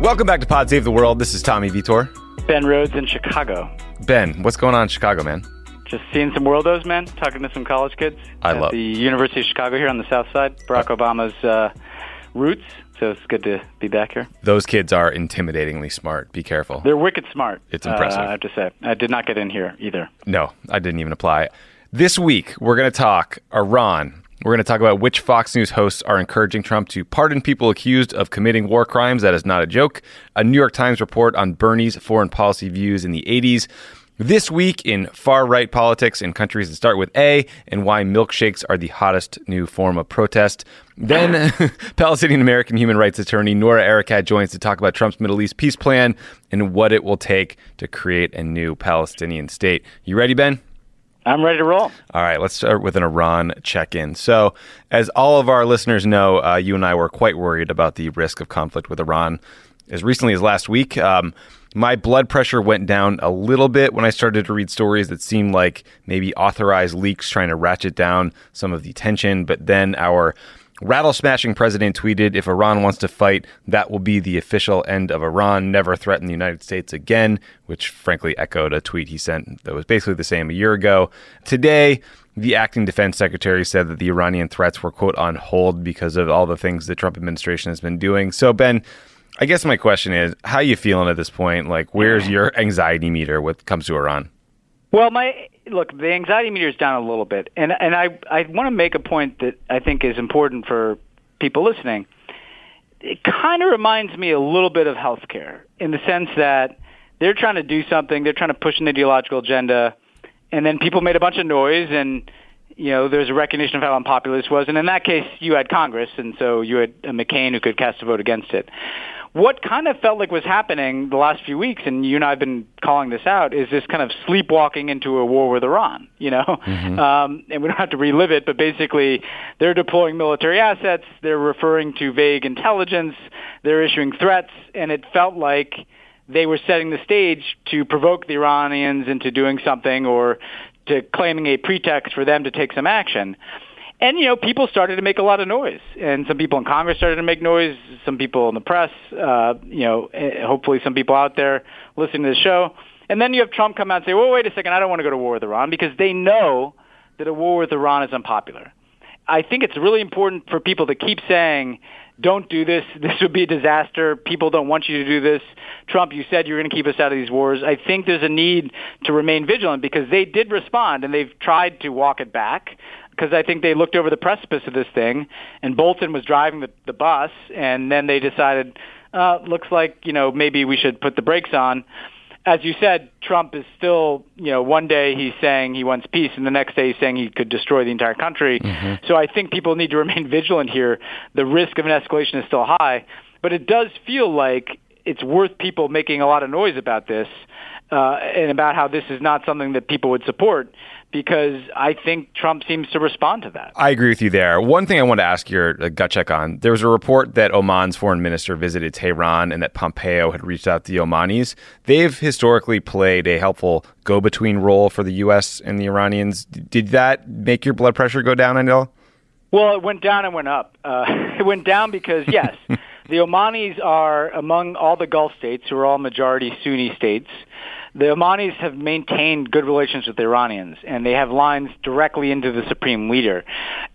Welcome back to Pod Save the World. This is Tommy Vitor. Ben Rhodes in Chicago. Ben, what's going on in Chicago, man? Just seeing some worldos, man. Talking to some college kids I at love- the University of Chicago here on the south side. Barack Obama's uh, roots. So it's good to be back here. Those kids are intimidatingly smart. Be careful. They're wicked smart. It's impressive. Uh, I have to say. I did not get in here either. No, I didn't even apply. This week, we're going to talk Iran. We're going to talk about which Fox News hosts are encouraging Trump to pardon people accused of committing war crimes. That is not a joke. A New York Times report on Bernie's foreign policy views in the 80s. This week in far right politics in countries that start with A, and why milkshakes are the hottest new form of protest. Then, Palestinian American human rights attorney Noura Erakat joins to talk about Trump's Middle East peace plan and what it will take to create a new Palestinian state. You ready, Ben? I'm ready to roll. All right, let's start with an Iran check in. So, as all of our listeners know, uh, you and I were quite worried about the risk of conflict with Iran as recently as last week. Um, my blood pressure went down a little bit when I started to read stories that seemed like maybe authorized leaks trying to ratchet down some of the tension. But then our rattle smashing president tweeted if Iran wants to fight, that will be the official end of Iran. Never threaten the United States again, which frankly echoed a tweet he sent that was basically the same a year ago. Today, the acting defense secretary said that the Iranian threats were, quote, on hold because of all the things the Trump administration has been doing. So, Ben, I guess my question is, how are you feeling at this point? Like, where's your anxiety meter when it comes to Iran? Well, my look, the anxiety meter is down a little bit, and and I I want to make a point that I think is important for people listening. It kind of reminds me a little bit of healthcare in the sense that they're trying to do something, they're trying to push an ideological agenda, and then people made a bunch of noise, and you know there's a recognition of how unpopular this was, and in that case you had Congress, and so you had a McCain who could cast a vote against it what kind of felt like was happening the last few weeks, and you and I have been calling this out, is this kind of sleepwalking into a war with Iran. You know, mm-hmm. um, and we don't have to relive it, but basically, they're deploying military assets, they're referring to vague intelligence, they're issuing threats, and it felt like they were setting the stage to provoke the Iranians into doing something or to claiming a pretext for them to take some action. And, you know, people started to make a lot of noise. And some people in Congress started to make noise. Some people in the press, uh, you know, hopefully some people out there listening to the show. And then you have Trump come out and say, well, wait a second, I don't want to go to war with Iran because they know that a war with Iran is unpopular. I think it's really important for people to keep saying, don't do this. This would be a disaster. People don't want you to do this. Trump, you said you're going to keep us out of these wars. I think there's a need to remain vigilant because they did respond and they've tried to walk it back because I think they looked over the precipice of this thing, and Bolton was driving the, the bus, and then they decided, uh, looks like you know maybe we should put the brakes on. As you said, Trump is still, you know, one day he's saying he wants peace, and the next day he's saying he could destroy the entire country. Mm-hmm. So I think people need to remain vigilant here. The risk of an escalation is still high, but it does feel like it's worth people making a lot of noise about this uh, and about how this is not something that people would support because I think Trump seems to respond to that. I agree with you there. One thing I want to ask your gut check on there was a report that Oman's foreign minister visited Tehran and that Pompeo had reached out to the Omanis. They've historically played a helpful go between role for the U.S. and the Iranians. Did that make your blood pressure go down, I know? Well, it went down and went up. Uh, it went down because, yes, the Omanis are among all the Gulf states, who are all majority Sunni states the Omanis have maintained good relations with the Iranians, and they have lines directly into the supreme leader.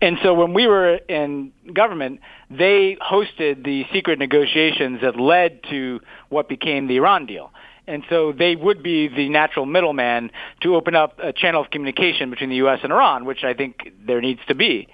And so when we were in government, they hosted the secret negotiations that led to what became the Iran deal. And so they would be the natural middleman to open up a channel of communication between the U.S. and Iran, which I think there needs to be.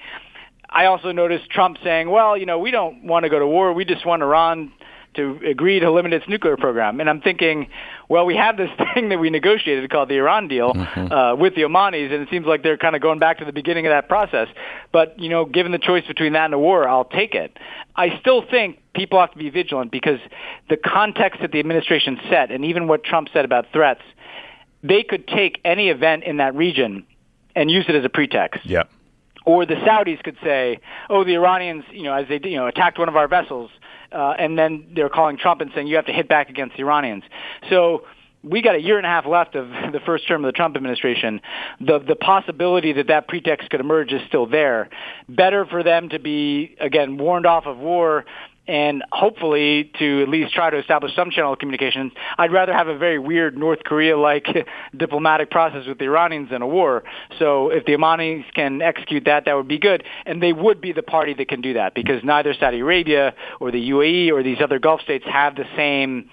I also noticed Trump saying, well, you know, we don't want to go to war. We just want Iran to agree to limit its nuclear program. And I'm thinking, well, we have this thing that we negotiated called the Iran deal mm-hmm. uh, with the Omanis, and it seems like they're kind of going back to the beginning of that process. But you know, given the choice between that and a war, I'll take it. I still think people have to be vigilant because the context that the administration set, and even what Trump said about threats, they could take any event in that region and use it as a pretext. Yeah. Or the Saudis could say, "Oh, the Iranians, you know, as they you know attacked one of our vessels," uh, and then they're calling Trump and saying you have to hit back against the Iranians. So we got a year and a half left of the first term of the Trump administration. The the possibility that that pretext could emerge is still there. Better for them to be again warned off of war and hopefully to at least try to establish some channel of communications. I'd rather have a very weird North Korea-like diplomatic process with the Iranians than a war. So if the Omanis can execute that, that would be good. And they would be the party that can do that because neither Saudi Arabia or the UAE or these other Gulf states have the same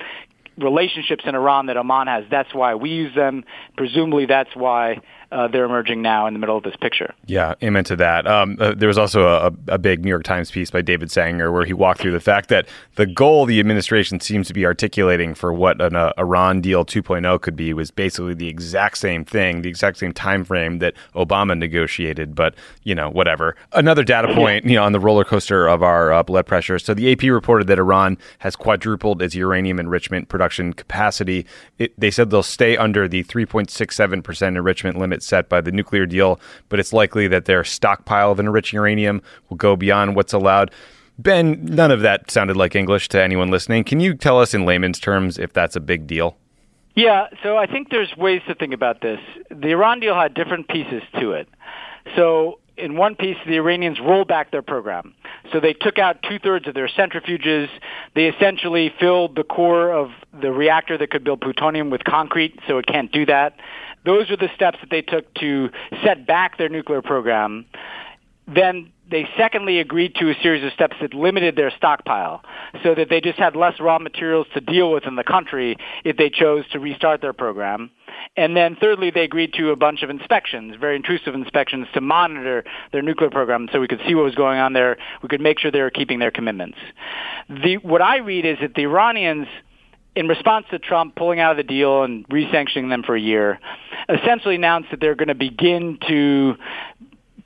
relationships in Iran that Oman has. That's why we use them. Presumably, that's why uh, they're emerging now in the middle of this picture. Yeah, amen to that. Um, uh, there was also a, a, big New York Times piece by David Sanger where he walked through the fact that the goal the administration seems to be articulating for what an uh, Iran deal 2.0 could be was basically the exact same thing, the exact same time frame that Obama negotiated. But you know, whatever. Another data point, you know, on the roller coaster of our uh, blood pressure. So the AP reported that Iran has quadrupled its uranium enrichment production capacity. It, they said they'll stay under the 3.67 percent enrichment limit set by the nuclear deal, but it's likely that their stockpile of enriched uranium will go beyond what's allowed. Ben, none of that sounded like English to anyone listening. Can you tell us in layman's terms if that's a big deal? Yeah, so I think there's ways to think about this. The Iran deal had different pieces to it. So in one piece, the Iranians rolled back their program. So they took out two thirds of their centrifuges. They essentially filled the core of the reactor that could build plutonium with concrete, so it can't do that. Those are the steps that they took to set back their nuclear program. Then they secondly agreed to a series of steps that limited their stockpile so that they just had less raw materials to deal with in the country if they chose to restart their program. And then thirdly, they agreed to a bunch of inspections, very intrusive inspections to monitor their nuclear program so we could see what was going on there. We could make sure they were keeping their commitments. The, what I read is that the Iranians in response to Trump pulling out of the deal and re-sanctioning them for a year, essentially announced that they're going to begin to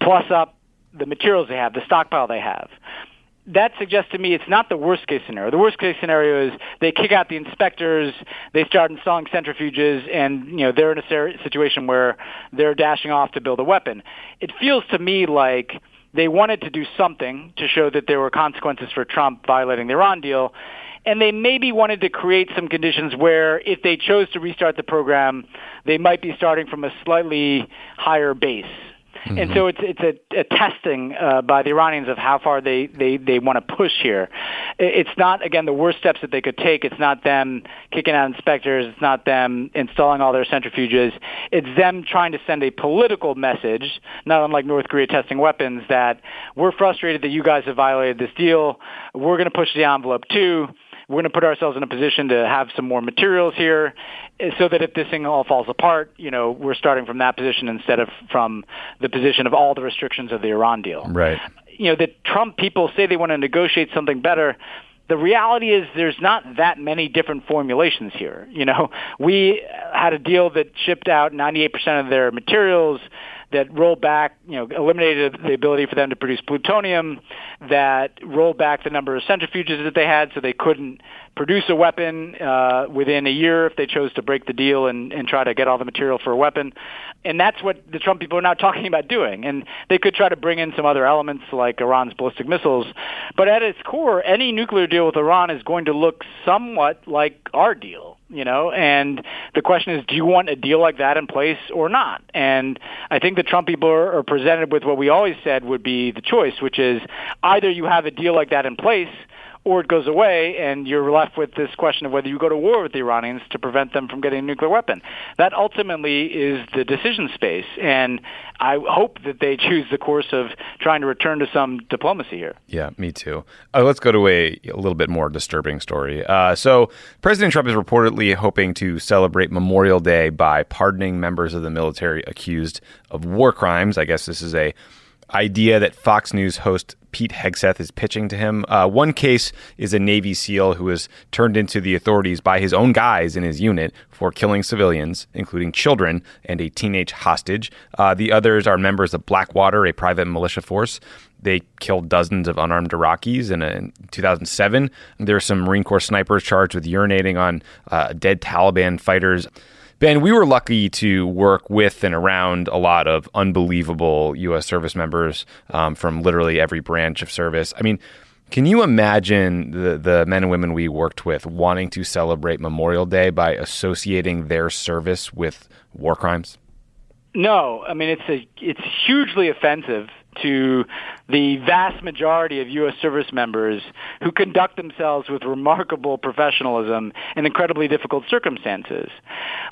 plus up the materials they have, the stockpile they have. That suggests to me it's not the worst case scenario. The worst case scenario is they kick out the inspectors, they start installing centrifuges, and you know they're in a situation where they're dashing off to build a weapon. It feels to me like they wanted to do something to show that there were consequences for Trump violating the Iran deal, and they maybe wanted to create some conditions where if they chose to restart the program, they might be starting from a slightly higher base. Mm-hmm. And so it's it's a, a testing uh, by the Iranians of how far they they they want to push here. It's not again the worst steps that they could take. It's not them kicking out inspectors. It's not them installing all their centrifuges. It's them trying to send a political message, not unlike North Korea testing weapons, that we're frustrated that you guys have violated this deal. We're going to push the envelope too we're going to put ourselves in a position to have some more materials here eh, so that if this thing all falls apart, you know, we're starting from that position instead of from the position of all the restrictions of the Iran deal. Right. You know, the Trump people say they want to negotiate something better the reality is there's not that many different formulations here. You know, we had a deal that shipped out 98% of their materials that rolled back, you know, eliminated the ability for them to produce plutonium, that rolled back the number of centrifuges that they had so they couldn't produce a weapon uh, within a year if they chose to break the deal and, and try to get all the material for a weapon. And that's what the Trump people are now talking about doing. And they could try to bring in some other elements like Iran's ballistic missiles. But at its core, any nuclear deal with Iran is going to look somewhat like our deal you know and the question is do you want a deal like that in place or not and i think the trump people are, presented with what we always said would be the choice which is either you have a deal like that in place or it goes away, and you're left with this question of whether you go to war with the Iranians to prevent them from getting a nuclear weapon. That ultimately is the decision space, and I hope that they choose the course of trying to return to some diplomacy here. Yeah, me too. Uh, let's go to a, a little bit more disturbing story. Uh, so, President Trump is reportedly hoping to celebrate Memorial Day by pardoning members of the military accused of war crimes. I guess this is a idea that Fox News host Pete Hegseth is pitching to him. Uh, one case is a Navy SEAL who was turned into the authorities by his own guys in his unit for killing civilians, including children and a teenage hostage. Uh, the others are members of Blackwater, a private militia force. They killed dozens of unarmed Iraqis in, a, in 2007. There are some Marine Corps snipers charged with urinating on uh, dead Taliban fighters. Ben, we were lucky to work with and around a lot of unbelievable U.S. service members um, from literally every branch of service. I mean, can you imagine the, the men and women we worked with wanting to celebrate Memorial Day by associating their service with war crimes? No, I mean it's a it's hugely offensive to the vast majority of U.S. service members who conduct themselves with remarkable professionalism in incredibly difficult circumstances.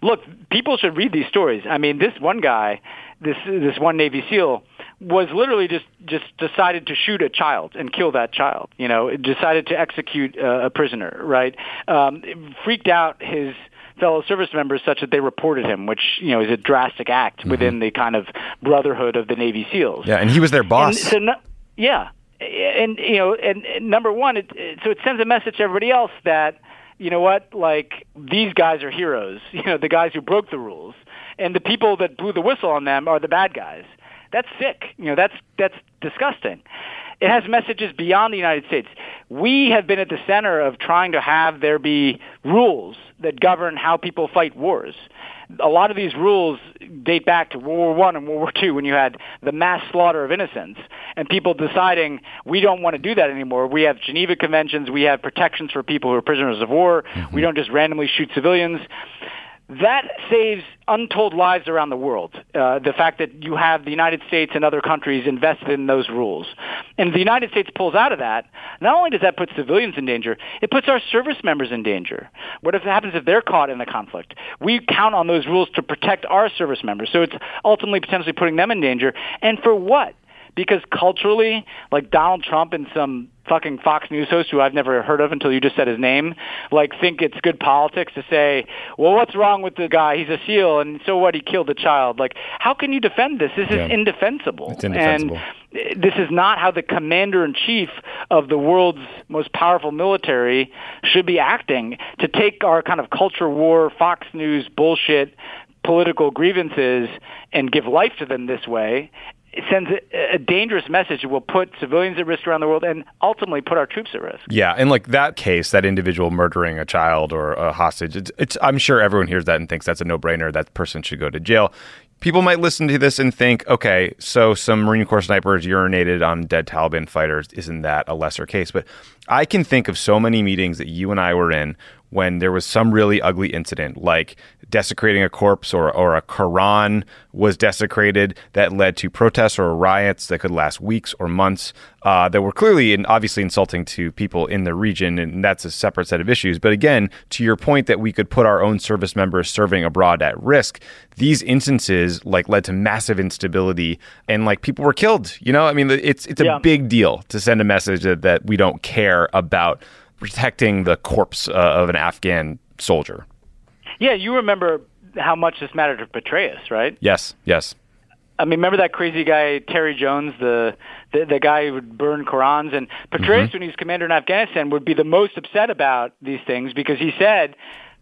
Look, people should read these stories. I mean, this one guy, this this one Navy SEAL, was literally just just decided to shoot a child and kill that child. You know, decided to execute a, a prisoner. Right? Um, freaked out his fellow service members such that they reported him, which you know is a drastic act mm-hmm. within the kind of brotherhood of the Navy SEAls. Yeah, and he was their boss. So no, yeah, and you know, and, and number one, it, it, so it sends a message to everybody else that you know what, like these guys are heroes. You know, the guys who broke the rules, and the people that blew the whistle on them are the bad guys. That's sick. You know, that's that's disgusting. It has messages beyond the United States. We have been at the center of trying to have there be rules that govern how people fight wars. A lot of these rules date back to World War One and World War Two, when you had the mass slaughter of innocents, and people deciding we don't want to do that anymore. We have Geneva Conventions, we have protections for people who are prisoners of war. Mm-hmm. We don't just randomly shoot civilians that saves untold lives around the world. Uh, the fact that you have the United States and other countries invested in those rules. And the United States pulls out of that, not only does that put civilians in danger, it puts our service members in danger. What if it happens if they're caught in a conflict? We count on those rules to protect our service members. So it's ultimately potentially putting them in danger. And for what? Because culturally, like Donald Trump and some fucking Fox News host who I've never heard of until you just said his name, like think it's good politics to say, well, what's wrong with the guy? He's a SEAL, and so what? He killed a child. Like, how can you defend this? This is yeah. indefensible. It's indefensible. And eh, this is not how the commander in chief of the world's most powerful military should be acting to take our kind of culture war, Fox News bullshit political grievances and give life to them this way sends a, a, dangerous message. It will put civilians at risk around the world and ultimately put our troops at risk. Yeah, and like that case, that individual murdering a child or a hostage, it's, it's I'm sure everyone hears that and thinks that's a no-brainer. That person should go to jail. People might listen to this and think, okay, so some Marine Corps snipers urinated on dead Taliban fighters. Isn't that a lesser case? But I can think of so many meetings that you and I were in when there was some really ugly incident, like desecrating a corpse or, or a Quran was desecrated that led to protests or riots that could last weeks or months uh, that were clearly and obviously insulting to people in the region. And that's a separate set of issues. But again, to your point that we could put our own service members serving abroad at risk, these instances like led to massive instability and like people were killed. You know, I mean, it's, it's a yeah. big deal to send a message that, that we don't care about protecting the corpse uh, of an Afghan soldier. Yeah, you remember how much this mattered to Petraeus, right? Yes, yes. I mean, remember that crazy guy Terry Jones, the the, the guy who would burn Korans, and Petraeus, mm-hmm. when he was commander in Afghanistan, would be the most upset about these things because he said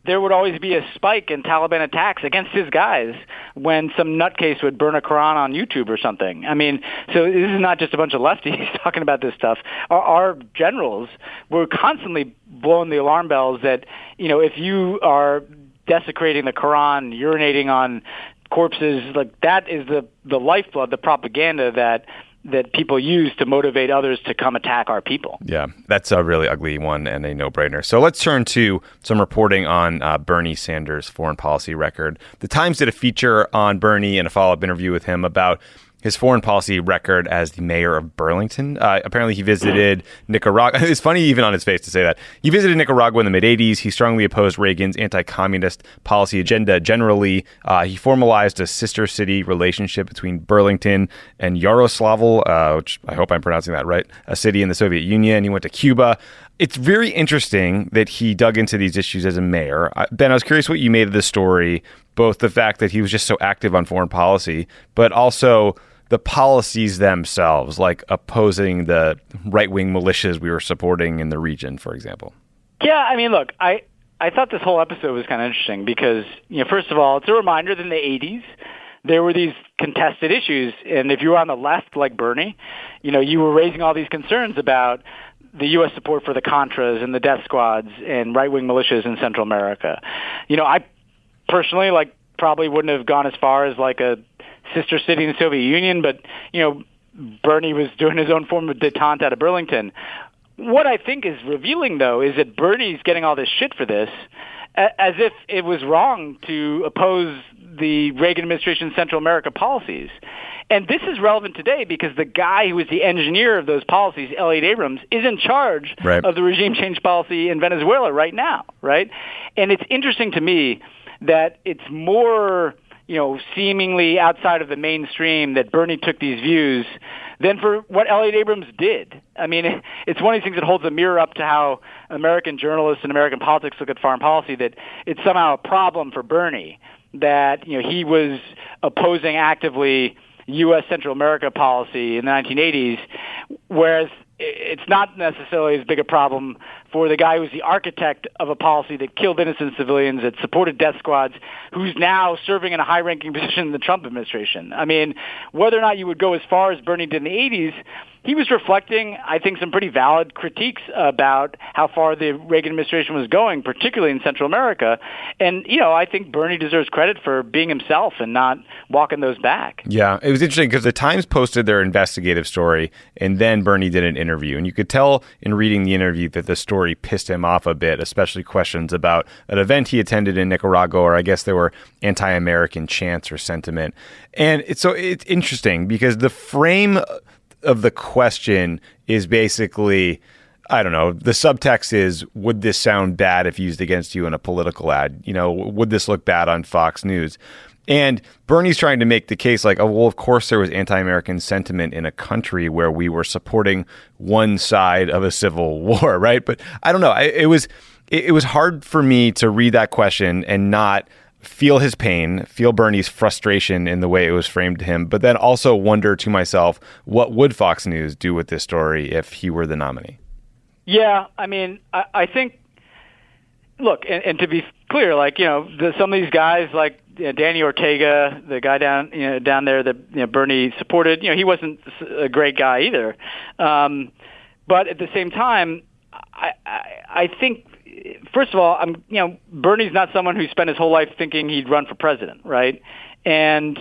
there would always be a spike in Taliban attacks against his guys when some nutcase would burn a Quran on YouTube or something. I mean, so this is not just a bunch of lefties talking about this stuff. Our, our generals were constantly blowing the alarm bells that, you know, if you are desecrating the Quran, urinating on corpses, like that is the the lifeblood, the propaganda that that people use to motivate others to come attack our people. Yeah, that's a really ugly one and a no-brainer. So let's turn to some reporting on uh, Bernie Sanders' foreign policy record. The Times did a feature on Bernie and a follow-up interview with him about his foreign policy record as the mayor of Burlington. Uh, apparently, he visited Nicaragua. It's funny even on his face to say that. He visited Nicaragua in the mid 80s. He strongly opposed Reagan's anti communist policy agenda generally. Uh, he formalized a sister city relationship between Burlington and Yaroslavl, uh, which I hope I'm pronouncing that right, a city in the Soviet Union. He went to Cuba. It's very interesting that he dug into these issues as a mayor. Ben, I was curious what you made of this story, both the fact that he was just so active on foreign policy, but also the policies themselves, like opposing the right wing militias we were supporting in the region, for example? Yeah, I mean, look, I I thought this whole episode was kind of interesting because you know, first of all, it's a reminder that in the '80s there were these contested issues, and if you were on the left like Bernie, you know, you were raising all these concerns about the U.S. support for the Contras and the death squads and right-wing militias in Central America. You know, I personally like probably wouldn't have gone as far as like a sister city in the Soviet Union, but you know, Bernie was doing his own form of detente out of Burlington. What I think is revealing, though, is that Bernie's getting all this shit for this, as if it was wrong to oppose the Reagan administration's Central America policies. And this is relevant today because the guy who was the engineer of those policies, Elliot Abrams, is in charge right. of the regime change policy in Venezuela right now, right? And it's interesting to me that it's more, you know, seemingly outside of the mainstream that Bernie took these views than for what Elliot Abrams did. I mean, it's one of these things that holds a mirror up to how American journalists and American politics look at foreign policy that it's somehow a problem for Bernie that, you know, he was opposing actively U.S. Central America policy in the 1980s, whereas it's not necessarily as big a problem for the guy who's the architect of a policy that killed innocent civilians, that supported death squads, who's now serving in a high-ranking position in the Trump administration. I mean, whether or not you would go as far as Bernie did in the 80s, he was reflecting, I think, some pretty valid critiques about how far the Reagan administration was going, particularly in Central America. And, you know, I think Bernie deserves credit for being himself and not walking those back. Yeah, it was interesting because the Times posted their investigative story, and then Bernie did an interview. And you could tell in reading the interview that the story pissed him off a bit, especially questions about an event he attended in Nicaragua, or I guess there were anti American chants or sentiment. And it's, so it's interesting because the frame of the question is basically I don't know. The subtext is would this sound bad if used against you in a political ad? You know, would this look bad on Fox News? And Bernie's trying to make the case like, oh, well, of course there was anti American sentiment in a country where we were supporting one side of a civil war, right? But I don't know. I, it was it, it was hard for me to read that question and not feel his pain, feel Bernie's frustration in the way it was framed to him, but then also wonder to myself, what would Fox News do with this story if he were the nominee? Yeah, I mean, I, I think. Look, and, and to be clear, like you know, the, some of these guys, like you know, Danny Ortega, the guy down you know down there that you know, Bernie supported, you know, he wasn't a great guy either. Um, but at the same time, I, I, I think first of all, I'm you know Bernie's not someone who spent his whole life thinking he'd run for president, right? And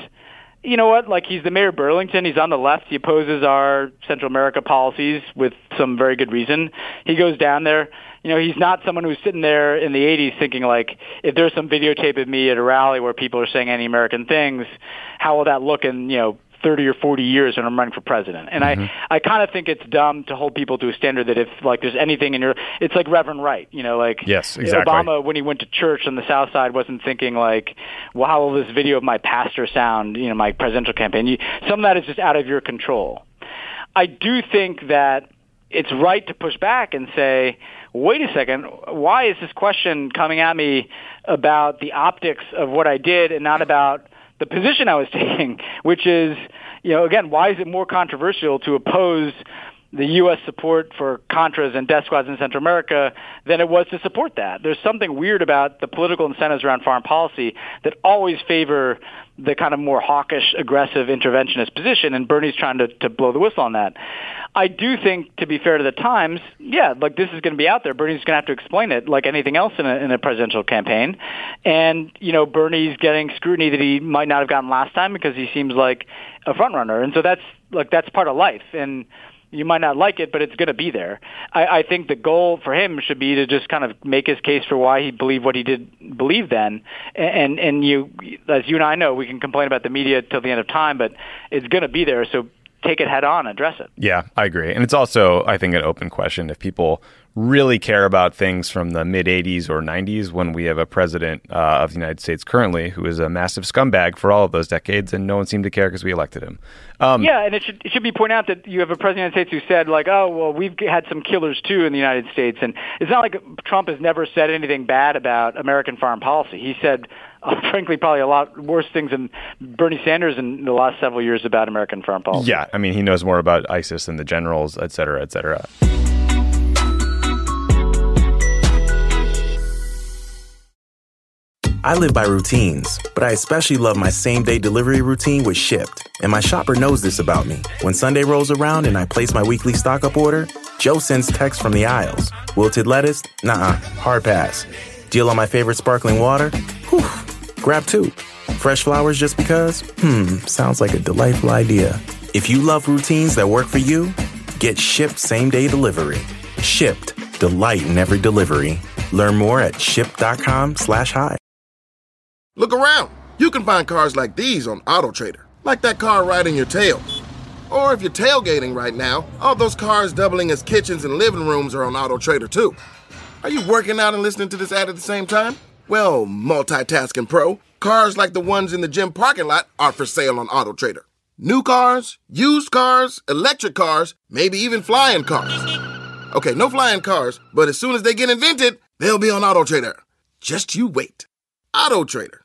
you know what? Like he's the mayor of Burlington. He's on the left. He opposes our Central America policies with some very good reason. He goes down there. You know, he's not someone who's sitting there in the 80s thinking like, if there's some videotape of me at a rally where people are saying anti-American things, how will that look in, you know, 30 or 40 years and I'm running for president. And mm-hmm. I, I kind of think it's dumb to hold people to a standard that if like there's anything in your, it's like Reverend Wright, you know, like yes, exactly. Obama when he went to church on the South Side wasn't thinking like, well, how will this video of my pastor sound, you know, my presidential campaign? You, some of that is just out of your control. I do think that it's right to push back and say, wait a second, why is this question coming at me about the optics of what I did and not about the position I was taking, which is, you know, again, why is it more controversial to oppose the U.S. support for Contras and death squads in Central America than it was to support that. There's something weird about the political incentives around foreign policy that always favor the kind of more hawkish, aggressive, interventionist position, and Bernie's trying to, to blow the whistle on that. I do think, to be fair to the Times, yeah, like this is going to be out there. Bernie's going to have to explain it, like anything else in a, in a presidential campaign. And you know, Bernie's getting scrutiny that he might not have gotten last time because he seems like a front runner, and so that's like that's part of life. And you might not like it, but it's going to be there. I, I think the goal for him should be to just kind of make his case for why he believed what he did believe then. And and you, as you and I know, we can complain about the media till the end of time, but it's going to be there. So take it head on, address it. Yeah, I agree. And it's also, I think, an open question. If people really care about things from the mid 80s or 90s when we have a president uh, of the United States currently who is a massive scumbag for all of those decades and no one seemed to care because we elected him. Um, yeah, and it should, it should be pointed out that you have a president of the United States who said, like, oh, well, we've had some killers too in the United States. And it's not like Trump has never said anything bad about American foreign policy. He said uh, frankly, probably a lot worse things than Bernie Sanders in the last several years about American foreign policy. Yeah, I mean, he knows more about ISIS and the generals, et cetera, et cetera. I live by routines, but I especially love my same day delivery routine with Shipt, And my shopper knows this about me. When Sunday rolls around and I place my weekly stock up order, Joe sends texts from the aisles. Wilted lettuce? Nah, hard pass. Deal on my favorite sparkling water? Whew, grab two. Fresh flowers just because? Hmm, sounds like a delightful idea. If you love routines that work for you, get Shipt same day delivery. Shipt, delight in every delivery. Learn more at shipt.com slash hi. Look around. You can find cars like these on AutoTrader, like that car in your tail. Or if you're tailgating right now, all those cars doubling as kitchens and living rooms are on AutoTrader too. Are you working out and listening to this ad at the same time? Well, multitasking pro, cars like the ones in the gym parking lot are for sale on AutoTrader. New cars, used cars, electric cars, maybe even flying cars. Okay, no flying cars, but as soon as they get invented, they'll be on AutoTrader. Just you wait. AutoTrader.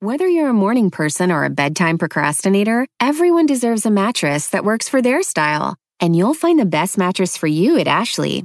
Whether you're a morning person or a bedtime procrastinator, everyone deserves a mattress that works for their style. And you'll find the best mattress for you at Ashley.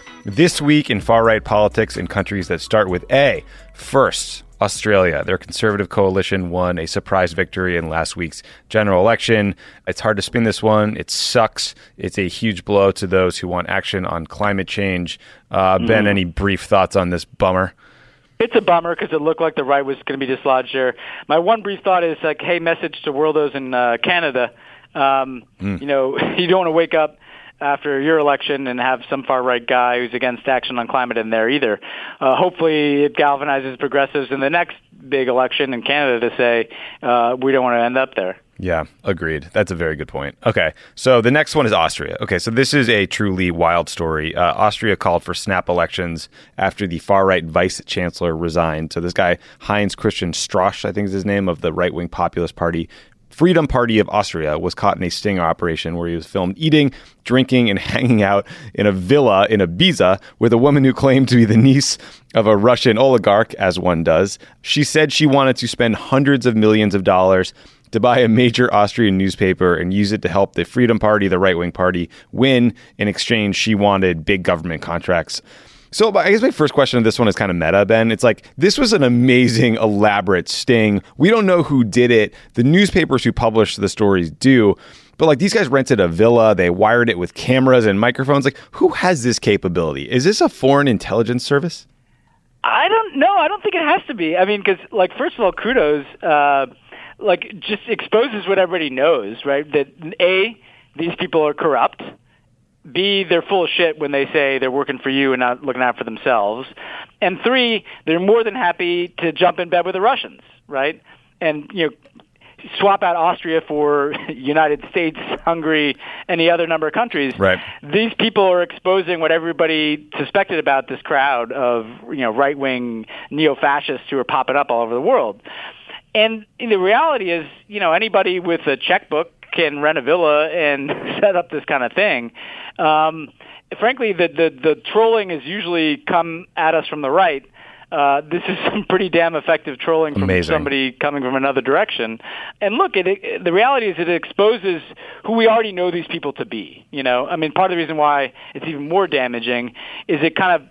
This Week in Far Right Politics in Countries That Start with A. First, Australia. Their conservative coalition won a surprise victory in last week's general election. It's hard to spin this one. It sucks. It's a huge blow to those who want action on climate change. Uh, Ben, any brief thoughts on this bummer? It's a bummer because it looked like the right was going to be dislodged there. My one brief thought is like, hey, message to worldos in uh, Canada. Um, You know, you don't want to wake up after your election and have some far right guy who's against action on climate in there either. Uh, hopefully, it galvanizes progressives in the next big election in Canada to say uh, we don't want to end up there. Yeah, agreed. That's a very good point. Okay, so the next one is Austria. Okay, so this is a truly wild story. Uh, Austria called for snap elections after the far right vice chancellor resigned. So this guy, Heinz Christian Strache, I think is his name, of the right wing populist party, Freedom Party of Austria was caught in a sting operation where he was filmed eating, drinking, and hanging out in a villa in Ibiza with a woman who claimed to be the niece of a Russian oligarch, as one does. She said she wanted to spend hundreds of millions of dollars to buy a major Austrian newspaper and use it to help the Freedom Party, the right wing party, win. In exchange, she wanted big government contracts. So I guess my first question of this one is kind of meta, Ben. It's like this was an amazing, elaborate sting. We don't know who did it. The newspapers who published the stories do. But like these guys rented a villa, they wired it with cameras and microphones. Like, who has this capability? Is this a foreign intelligence service? I don't know. I don't think it has to be. I mean, because like first of all, kudos. Uh, like just exposes what everybody knows, right? That a these people are corrupt. B, they're full of shit when they say they're working for you and not looking out for themselves. And three, they're more than happy to jump in bed with the Russians, right? And, you know, swap out Austria for United States, Hungary, any other number of countries. Right. These people are exposing what everybody suspected about this crowd of, you know, right-wing neo-fascists who are popping up all over the world. And the reality is, you know, anybody with a checkbook can rent a villa and set up this kind of thing. Um, frankly, the, the the trolling has usually come at us from the right. Uh, this is some pretty damn effective trolling from Amazing. somebody coming from another direction. And look, it, it, the reality is it exposes who we already know these people to be. You know, I mean, part of the reason why it's even more damaging is it kind of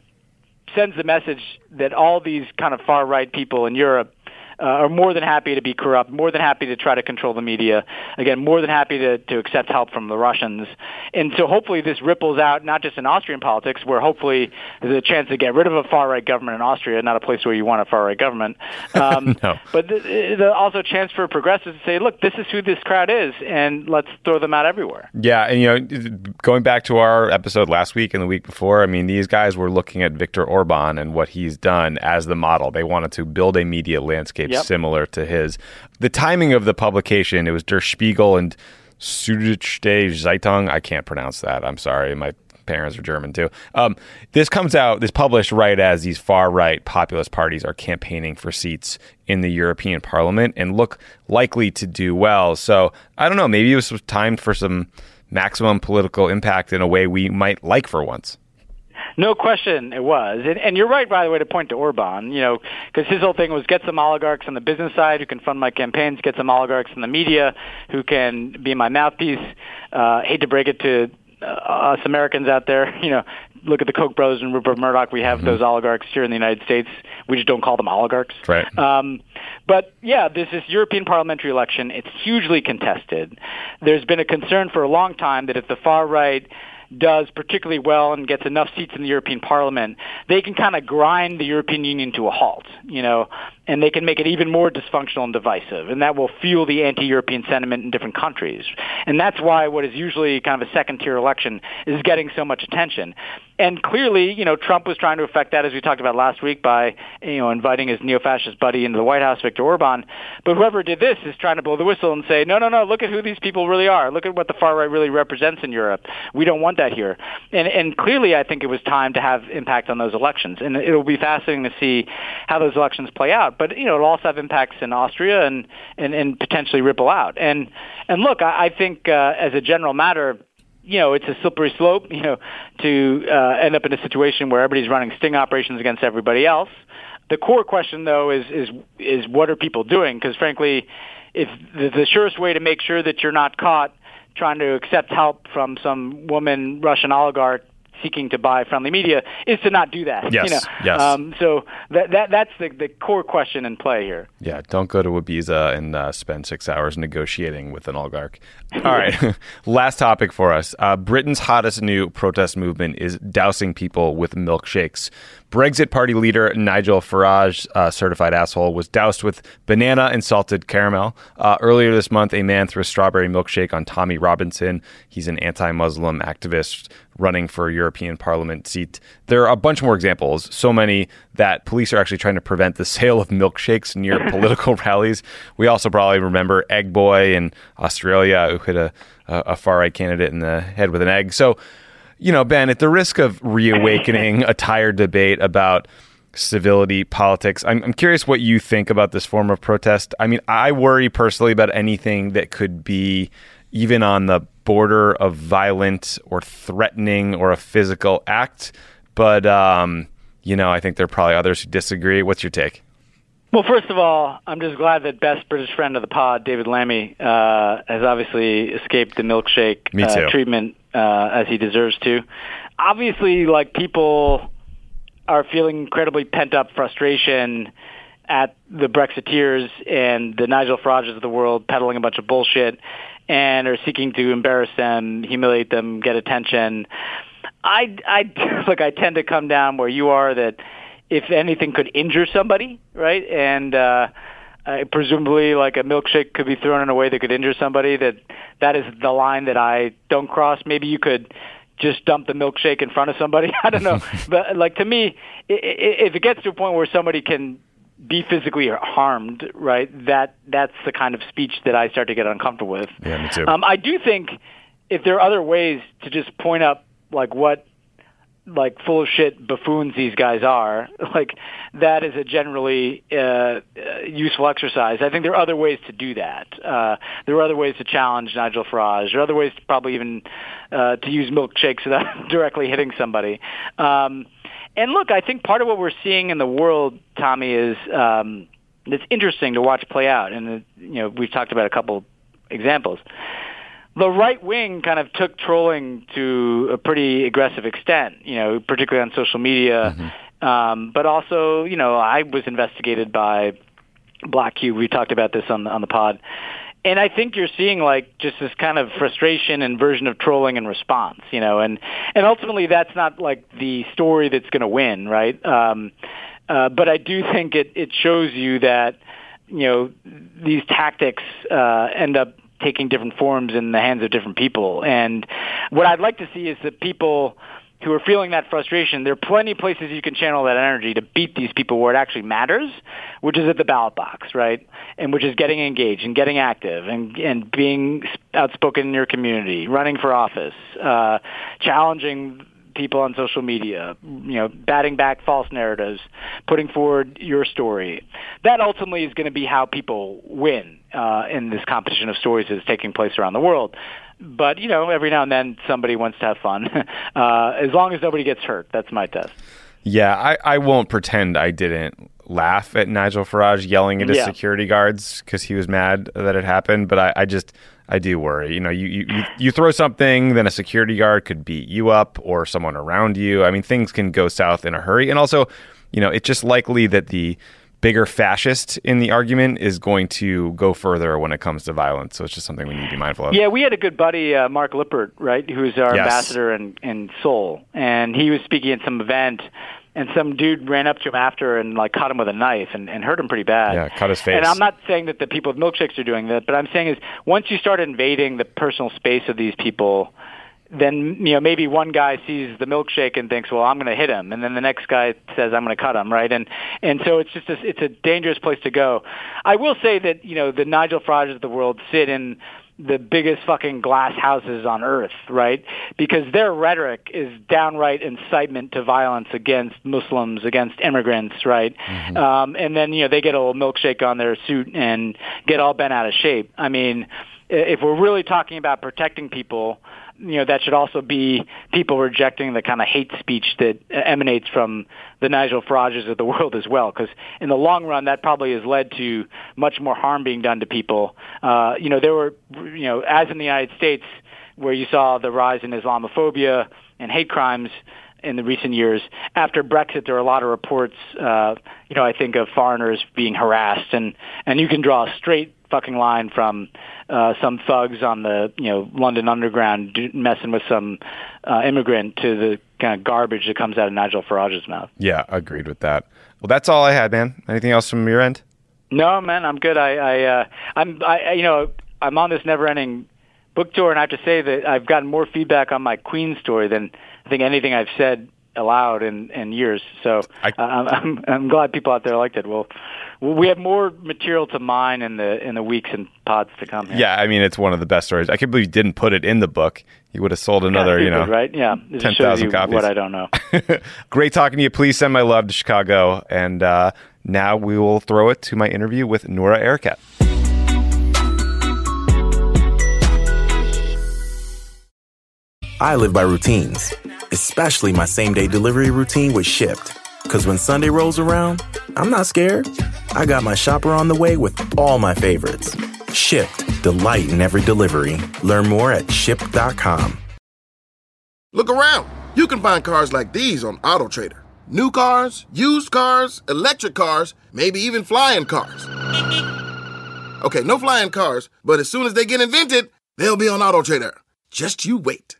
sends the message that all these kind of far right people in Europe uh, are more than happy to be corrupt, more than happy to try to control the media. Again, more than happy to, to accept help from the Russians. And so hopefully this ripples out not just in Austrian politics, where hopefully there's a chance to get rid of a far right government in Austria, not a place where you want a far right government. Um, no. But the, the, also a chance for progressives to say, look, this is who this crowd is, and let's throw them out everywhere. Yeah, and you know, going back to our episode last week and the week before, I mean, these guys were looking at Viktor Orban and what he's done as the model. They wanted to build a media landscape yep. similar to his. The timing of the publication, it was Der Spiegel and Süddeutsche Zeitung. I can't pronounce that. I'm sorry. My parents are German too. Um, this comes out, this published right as these far right populist parties are campaigning for seats in the European Parliament and look likely to do well. So I don't know. Maybe it was timed for some maximum political impact in a way we might like for once. No question, it was, and, and you're right, by the way, to point to Orban. You know, because his whole thing was get some oligarchs on the business side who can fund my campaigns, get some oligarchs in the media who can be my mouthpiece. Uh, hate to break it to uh, us Americans out there, you know, look at the Koch brothers and Rupert Murdoch. We have mm-hmm. those oligarchs here in the United States. We just don't call them oligarchs. Right. Um, but yeah, this is European parliamentary election. It's hugely contested. There's been a concern for a long time that if the far right does particularly well and gets enough seats in the European Parliament, they can kind of grind the European Union to a halt, you know, and they can make it even more dysfunctional and divisive, and that will fuel the anti-European sentiment in different countries. And that's why what is usually kind of a second-tier election is getting so much attention. And clearly, you know, Trump was trying to affect that, as we talked about last week, by you know inviting his neo-fascist buddy into the White House, Viktor Orban. But whoever did this is trying to blow the whistle and say, no, no, no, look at who these people really are. Look at what the far right really represents in Europe. We don't want that here. And and clearly, I think it was time to have impact on those elections, and it will be fascinating to see how those elections play out. But you know, it'll also have impacts in Austria and and, and potentially ripple out. And and look, I, I think uh, as a general matter you know, it's a slippery slope, you know, to uh, end up in a situation where everybody's running sting operations against everybody else. The core question, though, is is is what are people doing? Because frankly, if the, the surest way to make sure that you're not caught trying to accept help from some woman Russian oligarch seeking to buy friendly media is to not do that. Yes. You know? Yes. Um, so that, that that's the, the core question in play here. Yeah. Don't go to Ibiza and uh, spend six hours negotiating with an oligarch. All right. Last topic for us. Uh, Britain's hottest new protest movement is dousing people with milkshakes. Brexit Party leader Nigel Farage, uh, certified asshole, was doused with banana and salted caramel. Uh, earlier this month, a man threw a strawberry milkshake on Tommy Robinson. He's an anti Muslim activist running for a European Parliament seat. There are a bunch more examples, so many that police are actually trying to prevent the sale of milkshakes near political rallies. We also probably remember Egg Boy in Australia, who hit a, a far right candidate in the head with an egg. So, you know, Ben, at the risk of reawakening a tired debate about civility politics, I'm, I'm curious what you think about this form of protest. I mean, I worry personally about anything that could be even on the border of violent or threatening or a physical act. But, um, you know, I think there are probably others who disagree. What's your take? Well, first of all, I'm just glad that best British friend of the pod, David Lammy, uh, has obviously escaped the milkshake uh, treatment uh, as he deserves to. Obviously, like people are feeling incredibly pent up frustration at the Brexiteers and the Nigel Farages of the world peddling a bunch of bullshit and are seeking to embarrass them, humiliate them, get attention. I, I look. I tend to come down where you are. That if anything could injure somebody, right, and uh, uh, presumably like a milkshake could be thrown in a way that could injure somebody that that is the line that I don't cross. Maybe you could just dump the milkshake in front of somebody. I don't know, but like to me, if it gets to a point where somebody can be physically harmed, right? That that's the kind of speech that I start to get uncomfortable with. Yeah, me too. Um, I do think if there are other ways to just point up like what like full of shit buffoons these guys are, like that is a generally uh, uh, useful exercise. I think there are other ways to do that. Uh, there are other ways to challenge Nigel Farage. There are other ways to probably even uh, to use milkshakes without directly hitting somebody. Um, and look, I think part of what we're seeing in the world, Tommy, is um, it's interesting to watch play out. And uh, you know, we've talked about a couple examples the right wing kind of took trolling to a pretty aggressive extent, you know, particularly on social media. Mm-hmm. Um, but also, you know, I was investigated by Black Cube. We talked about this on the, on the pod. And I think you're seeing like just this kind of frustration and version of trolling and response, you know, and and ultimately that's not like the story that's going to win, right? Um, uh, but I do think it it shows you that you know these tactics uh, end up taking different forms in the hands of different people. And what I'd like to see is that people who are feeling that frustration, there are plenty of places you can channel that energy to beat these people where it actually matters, which is at the ballot box, right? And which is getting engaged and getting active and and being outspoken in your community, running for office, uh, challenging people on social media, you know, batting back false narratives, putting forward your story. That ultimately is going to be how people win uh, in this competition of stories that's taking place around the world. But you know, every now and then somebody wants to have fun. uh, as long as nobody gets hurt, that's my test. Yeah, I, I won't pretend I didn't laugh at Nigel Farage yelling at his Yeah. security guards because he was mad that it happened. But I, I just I do worry. You know, you, you you- throw something, then a security guard could beat you up or someone around you. I mean, things can go south in a hurry. And also, you know, it's just likely that the bigger fascist in the argument is going to go further when it comes to violence. So it's just something we need to be mindful of. Yeah, we had a good buddy, uh, Mark Lippert, right, who's our Yes. ambassador in, in Seoul, and he was speaking at some event, and some dude ran up to him after and like caught him with a knife and, and hurt him pretty bad. Yeah, cut his face. And I'm not saying that the people with milkshakes are doing that, but I'm saying is once you start invading the personal space of these people, then you know maybe one guy sees the milkshake and thinks, well, I'm going to hit him, and then the next guy says, I'm going to cut him, right? And and so it's just a, it's a dangerous place to go. I will say that you know the Nigel Farages of the world sit in the biggest fucking glass houses on earth, right? Because their rhetoric is downright incitement to violence against Muslims, against immigrants, right? Um, and then you know they get a little milkshake on their suit and get all bent out of shape. I mean, if we're really talking about protecting people, you know that should also be people rejecting the kind of hate speech that emanates from the Nigel Farages of the world as well. Because in the long run, that probably has led to much more harm being done to people. Uh, you know, there were, you know, as in the United States, where you saw the rise in Islamophobia and hate crimes in the recent years. After Brexit, there are a lot of reports, uh, you know, I think of foreigners being harassed, and and you can draw a straight fucking line from uh, some thugs on the you know London Underground do, messing with some uh, immigrant to the kind of garbage that comes out of Nigel Farage's mouth. Yeah, agreed with that. Well, that's all I had, man. Anything else from your end? No, man, I'm good. I, I, uh, I'm, I, you know, I'm on this never-ending book tour, and I have to say that I've gotten more feedback on my Queen story than I think anything I've said aloud in, in years. So I- uh, I'm, I'm, glad people out there liked it. Well, we have more material to mine in the in the weeks and pods to come. Here. Yeah, I mean, it's one of the best stories. I can't believe you didn't put it in the book. You would have sold another, you know, right? Yeah, it 10,000 copies. what I don't know. Great talking to you. Please send my love to Chicago. And uh, now we will throw it to my interview with Noura Erakat. I live by routines, especially my same day delivery routine with Shipt. Because when Sunday rolls around, I'm not scared. I got my shopper on the way with all my favorites. Shipt, delight in every delivery. Learn more at shipt.com. Look around. You can find cars like these on AutoTrader. New cars, used cars, electric cars, maybe even flying cars. Okay, no flying cars, but as soon as they get invented, they'll be on AutoTrader. Just you wait.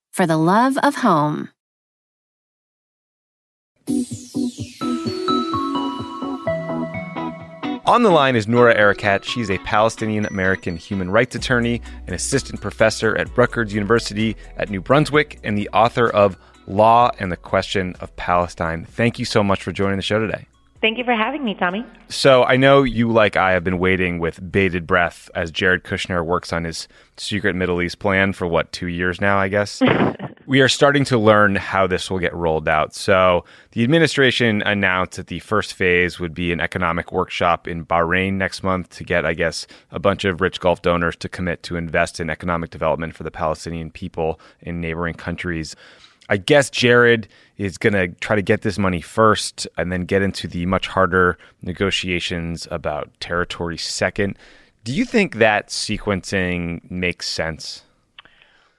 for the love of home. On the line is Noura Erakat. She's a Palestinian American human rights attorney, an assistant professor at Rutgers University at New Brunswick, and the author of Law and the Question of Palestine. Thank you so much for joining the show today. Thank you for having me, Tommy. So I know you, like I, have been waiting with bated breath as Jared Kushner works on his secret Middle East plan for what two years now, I guess. we are starting to learn how this will get rolled out. So, the administration announced that the first phase would be an economic workshop in Bahrain next month to get, I guess, a bunch of rich Gulf donors to commit to invest in economic development for the Palestinian people in neighboring countries. I guess Jared is going to try to get this money first and then get into the much harder negotiations about territory second. Do you think that sequencing makes sense?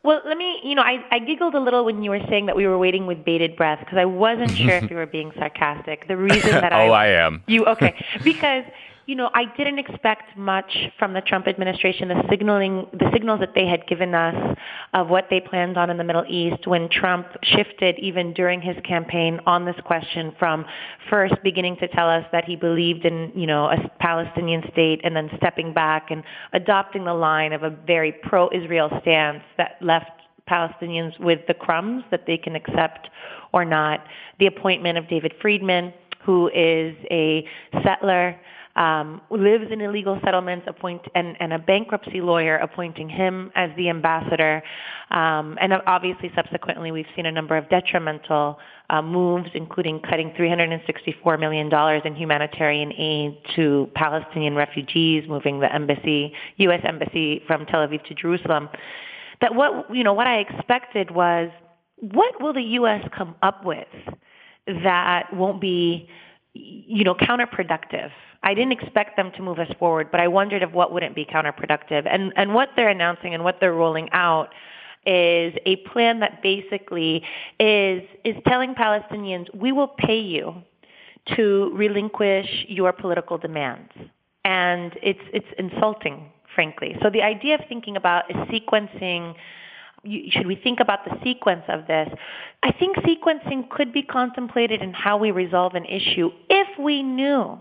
Well, let me, you know, I, I giggled a little when you were saying that we were waiting with bated breath because I wasn't sure if you were being sarcastic. The reason that oh, I. oh, I am. You, okay. Because you know, I didn't expect much from the Trump administration. The signaling, the signals that they had given us of what they planned on in the Middle East when Trump shifted even during his campaign on this question from first beginning to tell us that he believed in, you know, a Palestinian state and then stepping back and adopting the line of a very pro-Israel stance that left Palestinians with the crumbs that they can accept or not. The appointment of David Friedman, who is a settler um, lives in illegal settlements, appoint and, and a bankruptcy lawyer appointing him as the ambassador, um, and obviously subsequently we've seen a number of detrimental uh, moves, including cutting 364 million dollars in humanitarian aid to Palestinian refugees, moving the embassy, U.S. embassy from Tel Aviv to Jerusalem. That what you know what I expected was what will the U.S. come up with that won't be you know counterproductive I didn't expect them to move us forward, but I wondered if what wouldn't be counterproductive. And, and what they're announcing and what they're rolling out is a plan that basically is, is telling Palestinians, we will pay you to relinquish your political demands. And it's, it's insulting, frankly. So the idea of thinking about is sequencing should we think about the sequence of this? I think sequencing could be contemplated in how we resolve an issue if we knew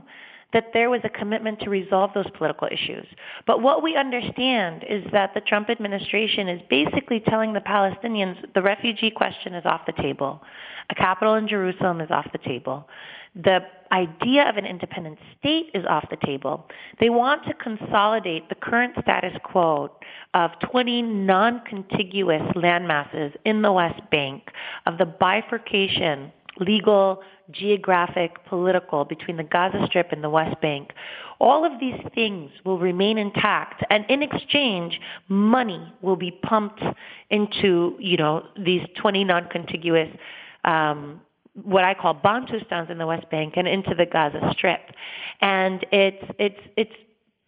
that there was a commitment to resolve those political issues. But what we understand is that the Trump administration is basically telling the Palestinians the refugee question is off the table. A capital in Jerusalem is off the table. The idea of an independent state is off the table. They want to consolidate the current status quo of 20 non-contiguous landmasses in the West Bank, of the bifurcation, legal, geographic, political between the Gaza Strip and the West Bank. All of these things will remain intact, and in exchange, money will be pumped into, you know, these 20 non-contiguous, um, what I call Bantustans in the West Bank and into the Gaza Strip. And it's, it's, it's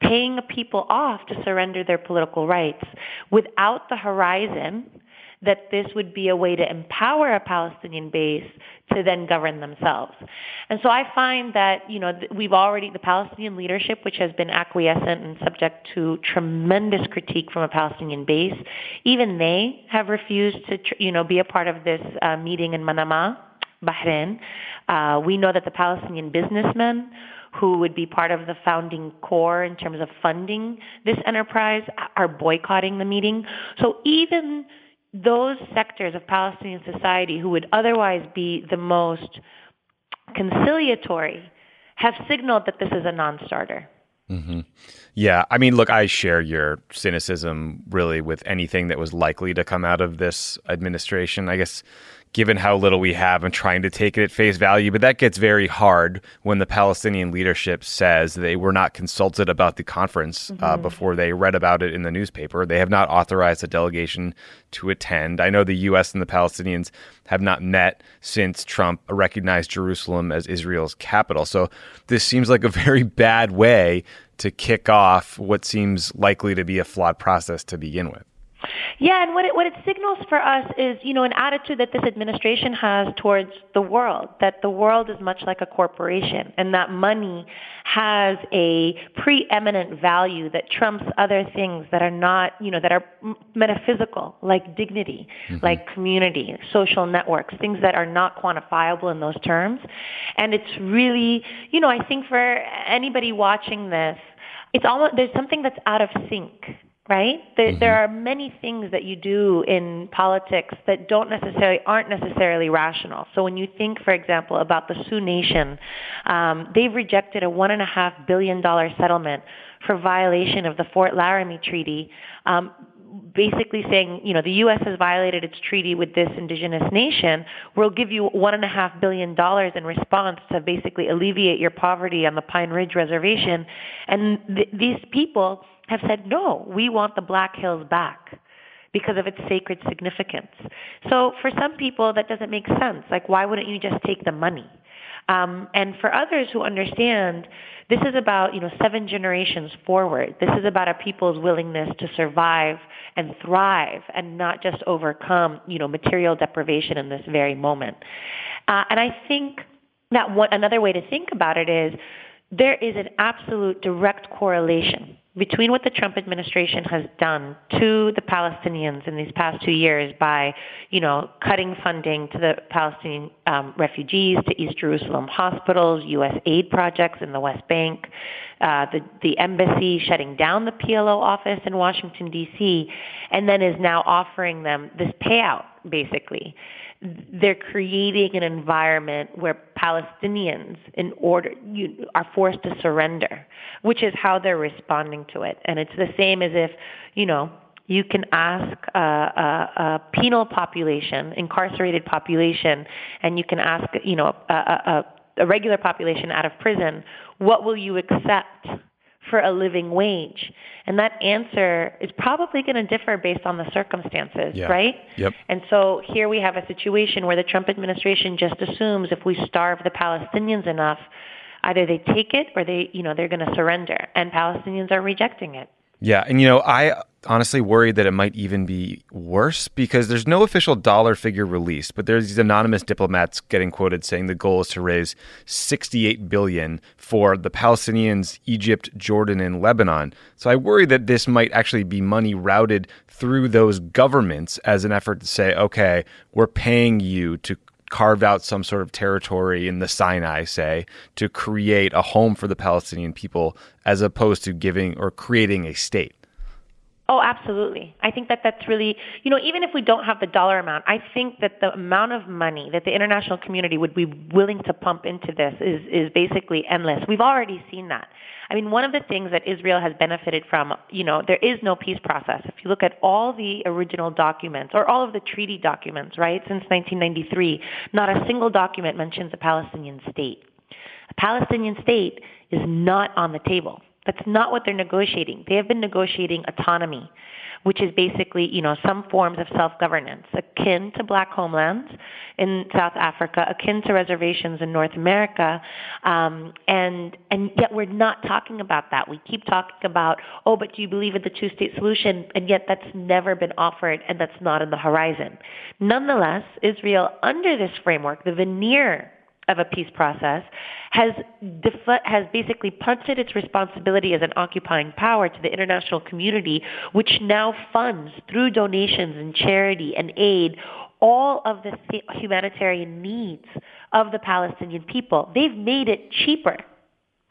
paying people off to surrender their political rights without the horizon that this would be a way to empower a Palestinian base to then govern themselves. And so I find that, you know, we've already, the Palestinian leadership, which has been acquiescent and subject to tremendous critique from a Palestinian base, even they have refused to, you know, be a part of this uh, meeting in Manama, Bahrain. Uh, we know that the Palestinian businessmen who would be part of the founding core in terms of funding this enterprise are boycotting the meeting. So even those sectors of Palestinian society who would otherwise be the most conciliatory have signaled that this is a non-starter. Mm-hmm. Yeah, I mean, look, I share your cynicism really with anything that was likely to come out of this administration. I guess given how little we have and trying to take it at face value. But that gets very hard when the Palestinian leadership says they were not consulted about the conference uh, mm-hmm. uh, before they read about it in the newspaper. They have not authorized a delegation to attend. I know the U.S. and the Palestinians have not met since Trump recognized Jerusalem as Israel's capital. So this seems like a very bad way to kick off what seems likely to be a flawed process to begin with. Yeah, and what it, what it signals for us is, you know, an attitude that this administration has towards the world, that the world is much like a corporation and that money has a preeminent value that trumps other things that are not, you know, that are metaphysical, like dignity, mm-hmm. like community, social networks, things that are not quantifiable in those terms. And it's really, you know, I think for anybody watching this, it's almost, there's something that's out of sync right? There, mm-hmm. there are many things that you do in politics that don't necessarily aren't necessarily rational. So when you think, for example, about the Sioux Nation, um, they've rejected a one and a half billion dollar settlement for violation of the Fort Laramie Treaty. Um, basically saying, you know, the U.S. has violated its treaty with this indigenous nation. We'll give you one and a half billion dollars in response to basically alleviate your poverty on the Pine Ridge Reservation. And th- these people have said, no, we want the Black Hills back because of its sacred significance. So for some people, that doesn't make sense. Like, why wouldn't you just take the money? Um, and for others who understand, this is about you know seven generations forward. This is about a people's willingness to survive and thrive, and not just overcome you know material deprivation in this very moment. Uh, and I think that one, another way to think about it is there is an absolute direct correlation between what the Trump administration has done to the Palestinians in these past two years by, you know, cutting funding to the Palestinian um, refugees, to East Jerusalem hospitals, U.S. aid projects in the West Bank, uh, the, the embassy shutting down the PLO office in Washington, D.C., and then is now offering them this payout, basically they're creating an environment where Palestinians, in order, you, are forced to surrender, which is how they're responding to it. And it's the same as if, you know, you can ask a, a, a penal population, incarcerated population, and you can ask, you know, a, a, a regular population out of prison, what will you accept for a living wage? And that answer is probably going to differ based on the circumstances, yeah. right? Yep. And so here we have a situation where the Trump administration just assumes if we starve the Palestinians enough, either they take it or they, you know, they're going to surrender, and Palestinians are rejecting it. Yeah, and you know, I honestly worried that it might even be worse because there's no official dollar figure released, but there's these anonymous diplomats getting quoted saying the goal is to raise 68 billion for the Palestinians, Egypt, Jordan, and Lebanon. So I worry that this might actually be money routed through those governments as an effort to say, okay, we're paying you to carve out some sort of territory in the Sinai, say, to create a home for the Palestinian people, as opposed to giving or creating a state. Oh, absolutely. I think that that's really, you know, even if we don't have the dollar amount, I think that the amount of money that the international community would be willing to pump into this is, is basically endless. We've already seen that. I mean, one of the things that Israel has benefited from, you know, there is no peace process. If you look at all the original documents or all of the treaty documents, right, since 1993, not a single document mentions a Palestinian state. A Palestinian state is not on the table. That's not what they're negotiating. They have been negotiating autonomy, which is basically, you know, some forms of self-governance, akin to black homelands in South Africa, akin to reservations in North America, um, and and yet we're not talking about that. We keep talking about, oh, but do you believe in the two-state solution? And yet that's never been offered, and that's not on the horizon. Nonetheless, Israel, under this framework, the veneer of a peace process has defi- has basically punted its responsibility as an occupying power to the international community, which now funds through donations and charity and aid all of the humanitarian needs of the Palestinian people. They've made it cheaper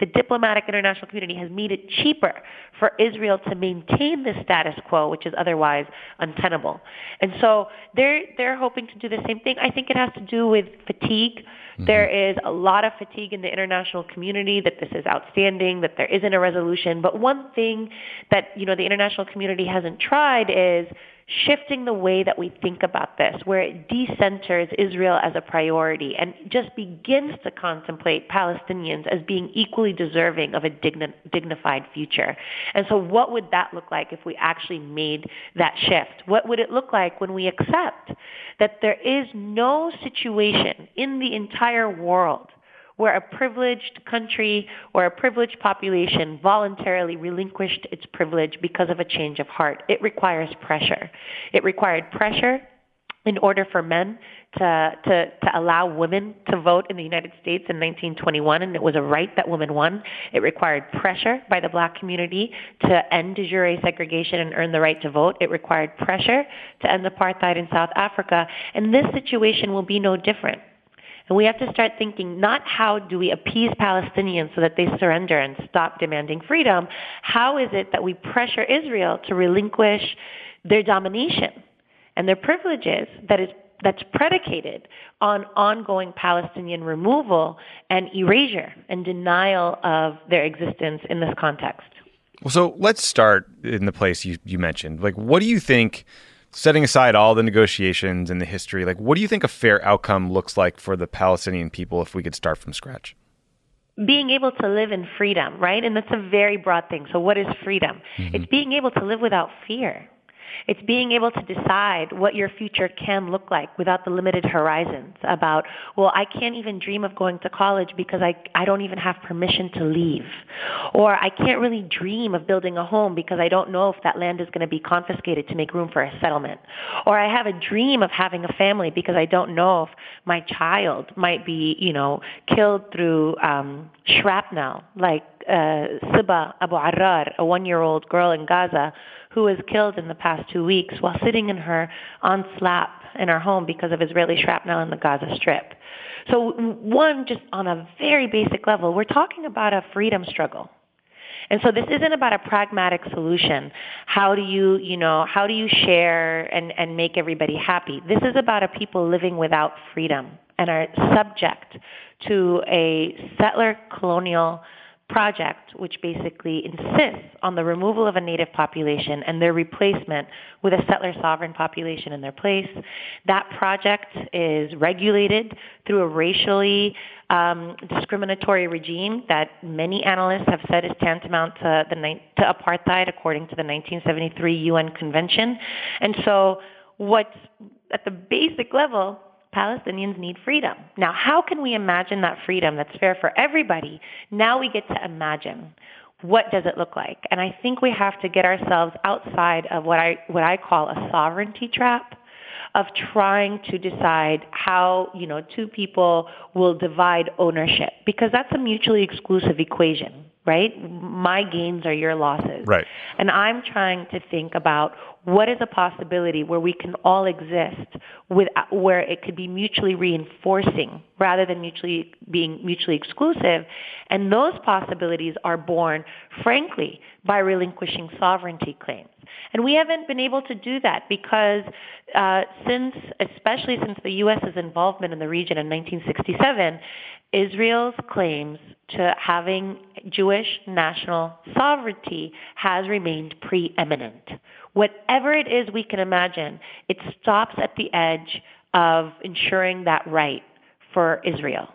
the diplomatic international community has made it cheaper for Israel to maintain the status quo, which is otherwise untenable. And so they're they're hoping to do the same thing. I think it has to do with fatigue. Mm-hmm. There is a lot of fatigue in the international community that this is outstanding, that there isn't a resolution. But one thing that you know the international community hasn't tried is shifting the way that we think about this, where it decenters Israel as a priority and just begins to contemplate Palestinians as being equally deserving of a digni- dignified future. And so what would that look like if we actually made that shift? What would it look like when we accept that there is no situation in the entire world where a privileged country or a privileged population voluntarily relinquished its privilege because of a change of heart. It requires pressure. It required pressure in order for men to, to, to allow women to vote in the United States in 1921, and it was a right that women won. It required pressure by the black community to end de jure segregation and earn the right to vote. It required pressure to end apartheid in South Africa, and this situation will be no different. And we have to start thinking not how do we appease Palestinians so that they surrender and stop demanding freedom. How is it that we pressure Israel to relinquish their domination and their privileges that is that's predicated on ongoing Palestinian removal and erasure and denial of their existence in this context. Well, so let's start in the place you, you mentioned. Like, what do you think, setting aside all the negotiations and the history, like, what do you think a fair outcome looks like for the Palestinian people if we could start from scratch? being able to live in freedom, right? And that's a very broad thing. So what is freedom? Mm-hmm. It's being able to live without fear. It's being able to decide what your future can look like without the limited horizons about, well, I can't even dream of going to college because I, I don't even have permission to leave. Or I can't really dream of building a home because I don't know if that land is going to be confiscated to make room for a settlement. Or I have a dream of having a family because I don't know if my child might be, you know, killed through um, shrapnel, like uh, Siba Abu Arrar, a one-year-old girl in Gaza who was killed in the past two weeks while sitting in her aunt's lap in her home because of Israeli shrapnel in the Gaza Strip. So one, just on a very basic level, we're talking about a freedom struggle. And so this isn't about a pragmatic solution. How do you, you know, how do you share and, and make everybody happy? This is about a people living without freedom and are subject to a settler colonial project, which basically insists on the removal of a native population and their replacement with a settler sovereign population in their place. That project is regulated through a racially um, discriminatory regime that many analysts have said is tantamount to, the, to apartheid according to the 1973 UN Convention. And so what's at the basic level Palestinians need freedom. Now, how can we imagine that freedom that's fair for everybody? Now we get to imagine what does it look like? And I think we have to get ourselves outside of what I what I call a sovereignty trap of trying to decide how, you know, two people will divide ownership because that's a mutually exclusive equation right? My gains are your losses. Right. And I'm trying to think about what is a possibility where we can all exist with where it could be mutually reinforcing rather than mutually being mutually exclusive. And those possibilities are born, frankly, by relinquishing sovereignty claims. And we haven't been able to do that because uh, since, especially since the U.S.'s involvement in the region in 1967, Israel's claims to having Jewish national sovereignty has remained preeminent. Whatever it is we can imagine, it stops at the edge of ensuring that right for Israel,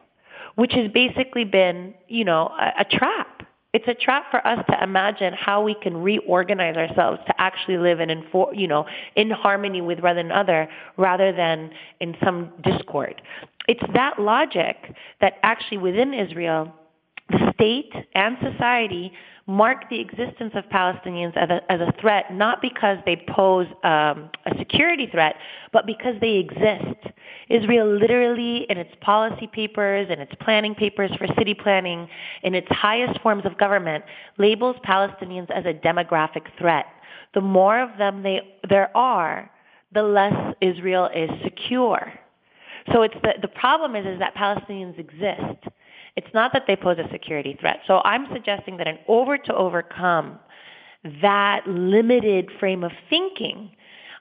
which has basically been, you know, a, a trap. It's a trap for us to imagine how we can reorganize ourselves to actually live in, you know, in harmony with one another rather than in some discord. It's that logic that actually within Israel, the state and society mark the existence of Palestinians as a, as a threat, not because they pose um, a security threat, but because they exist. Israel literally, in its policy papers, in its planning papers for city planning, in its highest forms of government, labels Palestinians as a demographic threat. The more of them they, there are, the less Israel is secure. So it's the, the problem is, is that Palestinians exist. It's not that they pose a security threat. So I'm suggesting that in order to overcome that limited frame of thinking,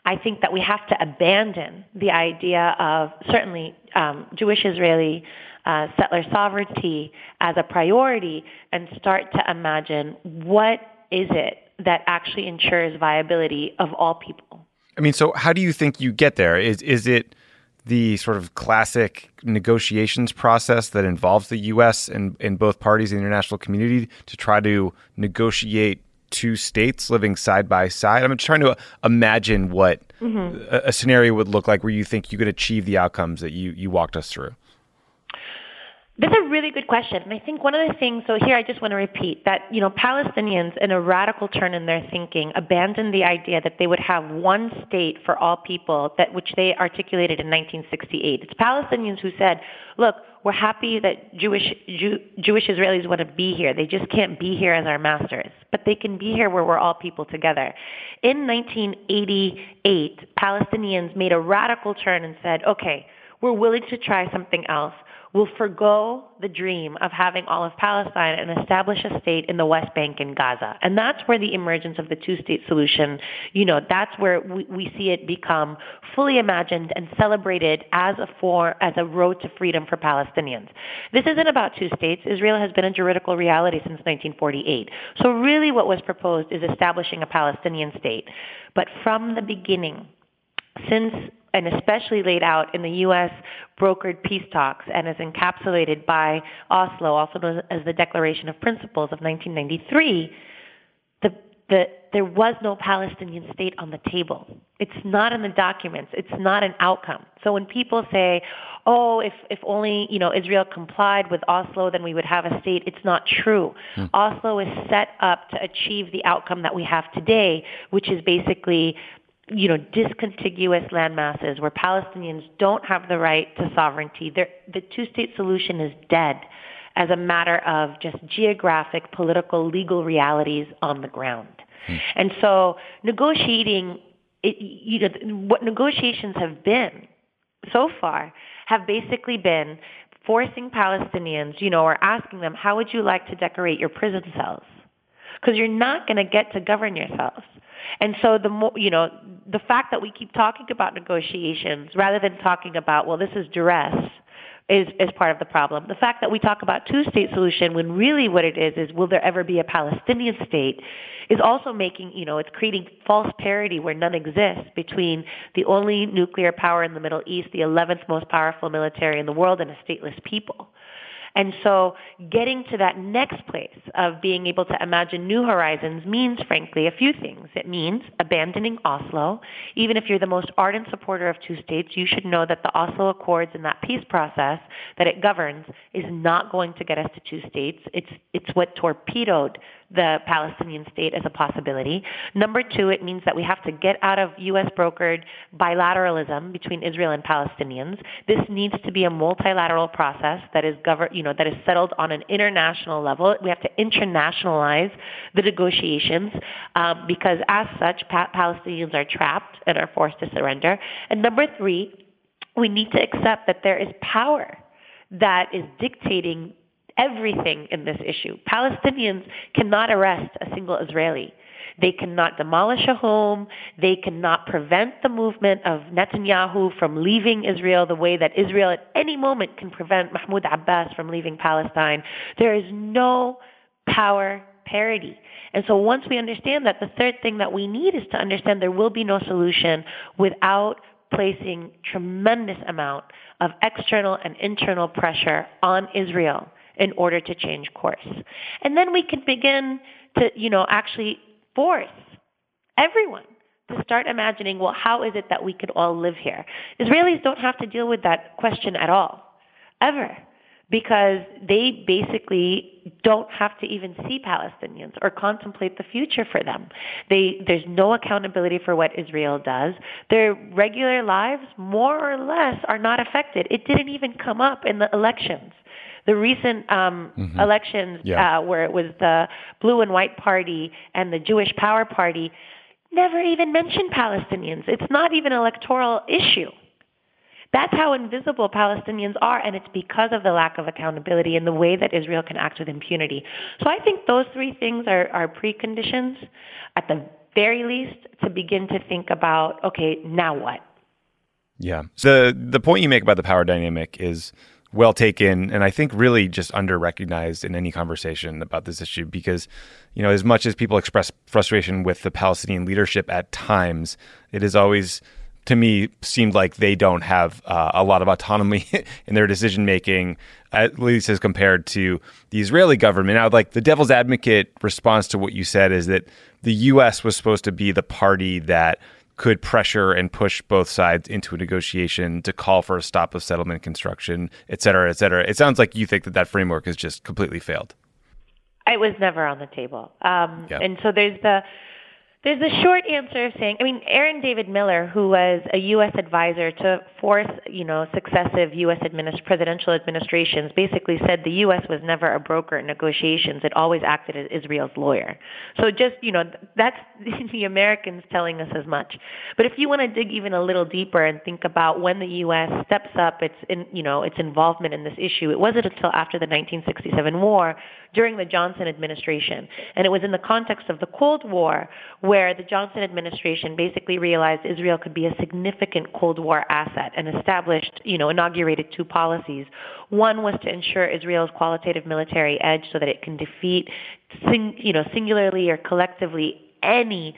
I think that we have to abandon the idea of certainly um, Jewish Israeli uh, settler sovereignty as a priority and start to imagine what is it that actually ensures viability of all people. I mean, so how do you think you get there? Is is it the sort of classic negotiations process that involves the U.S. and, and both parties in the international community to try to negotiate two states living side by side? I'm trying to imagine what mm-hmm. a, a, scenario would look like where you think you could achieve the outcomes that you, you walked us through. That's a really good question. And I think one of the things, so here I just want to repeat that, you know, Palestinians in a radical turn in their thinking abandoned the idea that they would have one state for all people that which they articulated in 1968. It's Palestinians who said, look, we're happy that Jewish, Jew, Jewish Israelis want to be here. They just can't be here as our masters. But they can be here where we're all people together. In 1988, Palestinians made a radical turn and said, okay, we're willing to try something else will forego the dream of having all of Palestine and establish a state in the West Bank and Gaza. And that's where the emergence of the two-state solution, you know, that's where we, we see it become fully imagined and celebrated as a for as a road to freedom for Palestinians. This isn't about two states. Israel has been a juridical reality since 1948. So really what was proposed is establishing a Palestinian state. But from the beginning, since and especially laid out in the U.S. brokered peace talks and is encapsulated by Oslo, also known as the Declaration of Principles of 1993, the, the, there was no Palestinian state on the table. It's not in the documents. It's not an outcome. So when people say, oh, if, if only, you know, Israel complied with Oslo, then we would have a state, it's not true. Hmm. Oslo is set up to achieve the outcome that we have today, which is basically you know, discontiguous land masses where Palestinians don't have the right to sovereignty. They're, the two-state solution is dead as a matter of just geographic, political, legal realities on the ground. Hmm. And so negotiating, it, you know, what negotiations have been so far have basically been forcing Palestinians, you know, or asking them, how would you like to decorate your prison cells? Because you're not going to get to govern yourselves. And so the more, you know, the fact that we keep talking about negotiations rather than talking about, well, this is duress, is, is part of the problem. The fact that we talk about two-state solution when really what it is is will there ever be a Palestinian state is also making, you know, it's creating false parity where none exists between the only nuclear power in the Middle East, the 11th most powerful military in the world, and a stateless people. And so getting to that next place of being able to imagine new horizons means, frankly, a few things. It means abandoning Oslo. Even if you're the most ardent supporter of two states, you should know that the Oslo Accords and that peace process that it governs is not going to get us to two states. It's, it's what torpedoed the Palestinian state as a possibility. Number two, it means that we have to get out of U.S. brokered bilateralism between Israel and Palestinians. This needs to be a multilateral process that is governed, you know, that is settled on an international level. We have to internationalize the negotiations um, because, as such, pa- Palestinians are trapped and are forced to surrender. And number three, we need to accept that there is power that is dictating everything in this issue. Palestinians cannot arrest a single Israeli. They cannot demolish a home. They cannot prevent the movement of Netanyahu from leaving Israel the way that Israel at any moment can prevent Mahmoud Abbas from leaving Palestine. There is no power parity. And so once we understand that, the third thing that we need is to understand there will be no solution without placing tremendous amount of external and internal pressure on Israel in order to change course. And then we can begin to, you know, actually force everyone to start imagining, well, how is it that we could all live here? Israelis don't have to deal with that question at all, ever, because they basically don't have to even see Palestinians or contemplate the future for them. They, there's no accountability for what Israel does. Their regular lives, more or less, are not affected. It didn't even come up in the elections the recent um, mm-hmm. elections yeah. uh, where it was the blue and white party and the Jewish Power Party never even mentioned Palestinians. It's not even an electoral issue. That's how invisible Palestinians are, and it's because of the lack of accountability and the way that Israel can act with impunity. So I think those three things are, are preconditions, at the very least, to begin to think about, okay, now what? Yeah. So the, the point you make about the power dynamic is well taken and I think really just under recognized in any conversation about this issue because, you know, as much as people express frustration with the Palestinian leadership at times, it is always to me seemed like they don't have uh, a lot of autonomy in their decision making, at least as compared to the Israeli government. Now, like the devil's advocate response to what you said is that the U.S. was supposed to be the party that could pressure and push both sides into a negotiation to call for a stop of settlement construction, et cetera, et cetera. It sounds like you think that that framework has just completely failed. It was never on the table. Um. And so there's the There's a short answer of saying, I mean, Aaron David Miller, who was a U.S. advisor to four, you know, successive U.S. Administ- presidential administrations, basically said the U.S. was never a broker in negotiations. It always acted as Israel's lawyer. So just, you know, that's the Americans telling us as much. But if you want to dig even a little deeper and think about when the U.S. steps up its, in, you know, its involvement in this issue, it wasn't until after the 1967 war during the Johnson administration. And it was in the context of the Cold War where the Johnson administration basically realized Israel could be a significant Cold War asset and established, you know, inaugurated two policies. One was to ensure Israel's qualitative military edge so that it can defeat, sing, you know, singularly or collectively any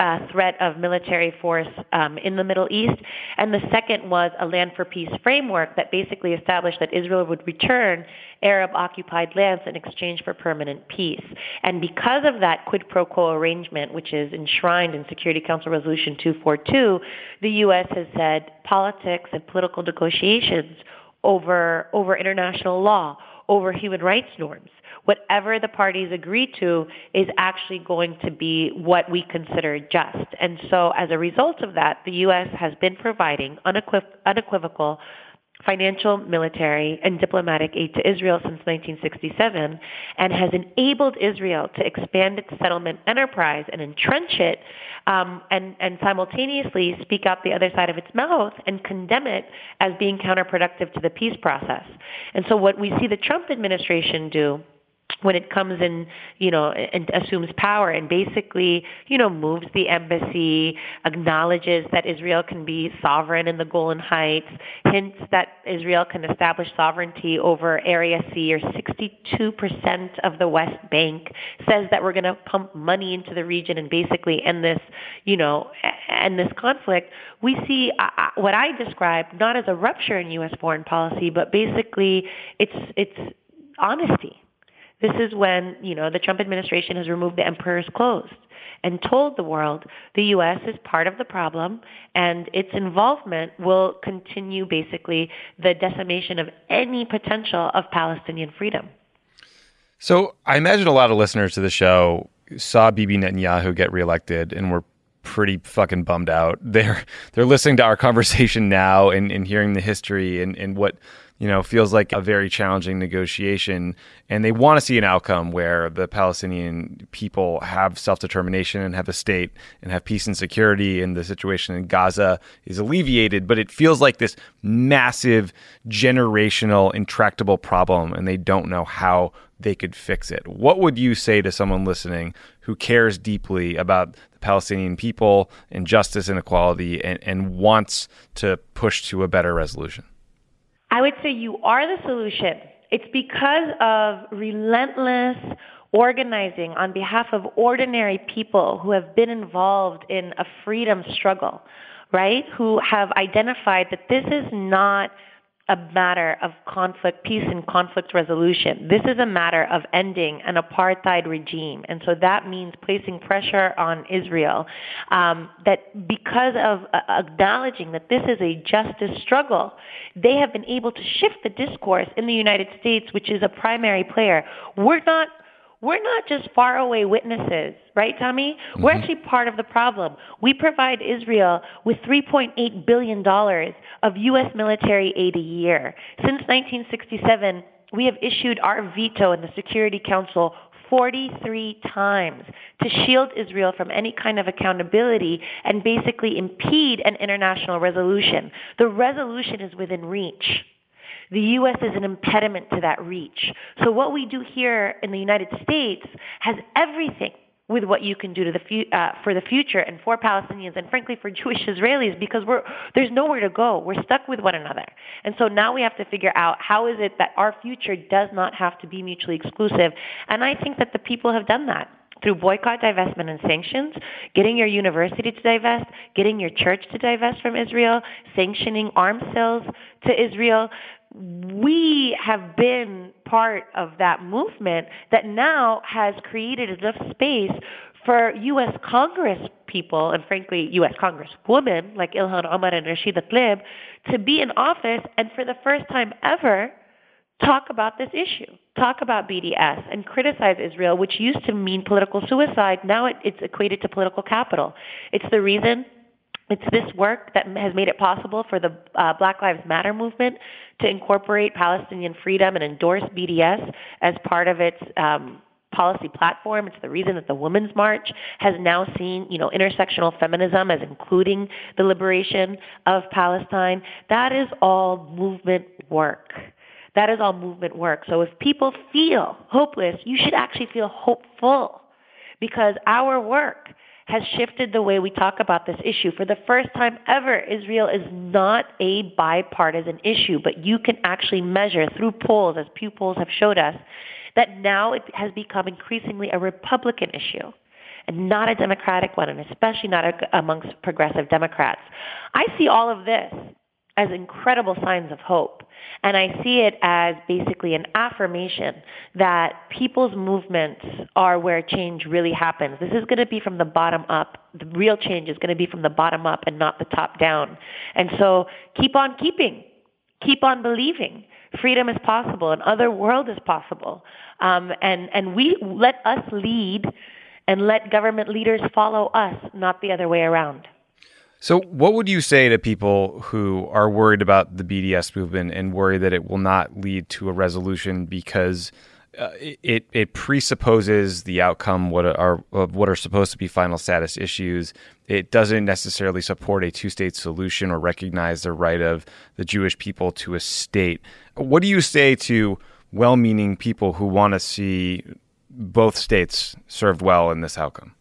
uh, threat of military force um, in the Middle East. And the second was a land for peace framework that basically established that Israel would return Arab occupied lands in exchange for permanent peace. And because of that quid pro quo arrangement, which is enshrined in Security Council Resolution 242, the U.S. has said politics and political negotiations over, over international law, over human rights norms, whatever the parties agree to is actually going to be what we consider just. And so as a result of that, the U.S. has been providing unequiv- unequivocal financial, military, and diplomatic aid to Israel since 1967 and has enabled Israel to expand its settlement enterprise and entrench it um, and, and simultaneously speak out the other side of its mouth and condemn it as being counterproductive to the peace process. And so what we see the Trump administration do when it comes in, you know, and assumes power and basically, you know, moves the embassy, acknowledges that Israel can be sovereign in the Golan Heights, hints that Israel can establish sovereignty over Area C or 62% of the West Bank, says that we're going to pump money into the region and basically end this, you know, end this conflict. We see uh what I describe not as a rupture in U.S. foreign policy, but basically it's it's honesty this is when, you know, the Trump administration has removed the emperor's clothes and told the world the U.S. is part of the problem and its involvement will continue basically the decimation of any potential of Palestinian freedom. So I imagine a lot of listeners to the show saw Bibi Netanyahu get reelected and were pretty fucking bummed out. They're they're listening to our conversation now and, and hearing the history and, and what you know, feels like a very challenging negotiation. And they want to see an outcome where the Palestinian people have self determination and have a state and have peace and security, and the situation in Gaza is alleviated. But it feels like this massive, generational, intractable problem, and they don't know how they could fix it. What would you say to someone listening who cares deeply about the Palestinian people and justice and equality and, and wants to push to a better resolution? I would say you are the solution. It's because of relentless organizing on behalf of ordinary people who have been involved in a freedom struggle, right? Who have identified that this is not a matter of conflict, peace and conflict resolution. This is a matter of ending an apartheid regime. And so that means placing pressure on Israel um, that because of uh, acknowledging that this is a justice struggle, they have been able to shift the discourse in the United States, which is a primary player. We're not we're not just faraway witnesses, right, Tommy? Mm-hmm. We're actually part of the problem. We provide Israel with $3.8 billion of U.S. military aid a year. Since 1967, we have issued our veto in the Security Council 43 times to shield Israel from any kind of accountability and basically impede an international resolution. The resolution is within reach. The U.S. is an impediment to that reach. So what we do here in the United States has everything with what you can do to the fu- uh, for the future and for Palestinians and frankly for Jewish Israelis because we're there's nowhere to go. We're stuck with one another. And so now we have to figure out how is it that our future does not have to be mutually exclusive. And I think that the people have done that through boycott, divestment, and sanctions, getting your university to divest, getting your church to divest from Israel, sanctioning arms sales to Israel, we have been part of that movement that now has created enough space for U.S. Congress people and frankly U.S. Congress women like Ilhan Omar and Rashida Tlaib to be in office and for the first time ever talk about this issue, talk about BDS, and criticize Israel, which used to mean political suicide. Now it, it's equated to political capital. It's the reason it's this work that has made it possible for the uh, Black Lives Matter movement to incorporate Palestinian freedom and endorse BDS as part of its um, policy platform. It's the reason that the Women's March has now seen, you know, intersectional feminism as including the liberation of Palestine. That is all movement work. That is all movement work. So if people feel hopeless, you should actually feel hopeful because our work has shifted the way we talk about this issue. For the first time ever, Israel is not a bipartisan issue, but you can actually measure through polls, as polls have showed us, that now it has become increasingly a Republican issue and not a Democratic one, and especially not amongst progressive Democrats. I see all of this as incredible signs of hope. And I see it as basically an affirmation that people's movements are where change really happens. This is going to be from the bottom up. The real change is going to be from the bottom up and not the top down. And so keep on keeping. Keep on believing freedom is possible, and other world is possible. Um, and, and we let us lead and let government leaders follow us, not the other way around. So, what would you say to people who are worried about the BDS movement and worry that it will not lead to a resolution because uh, it it presupposes the outcome what are of what are supposed to be final status issues. It doesn't necessarily support a two state solution or recognize the right of the Jewish people to a state. What do you say to well meaning people who want to see both states served well in this outcome?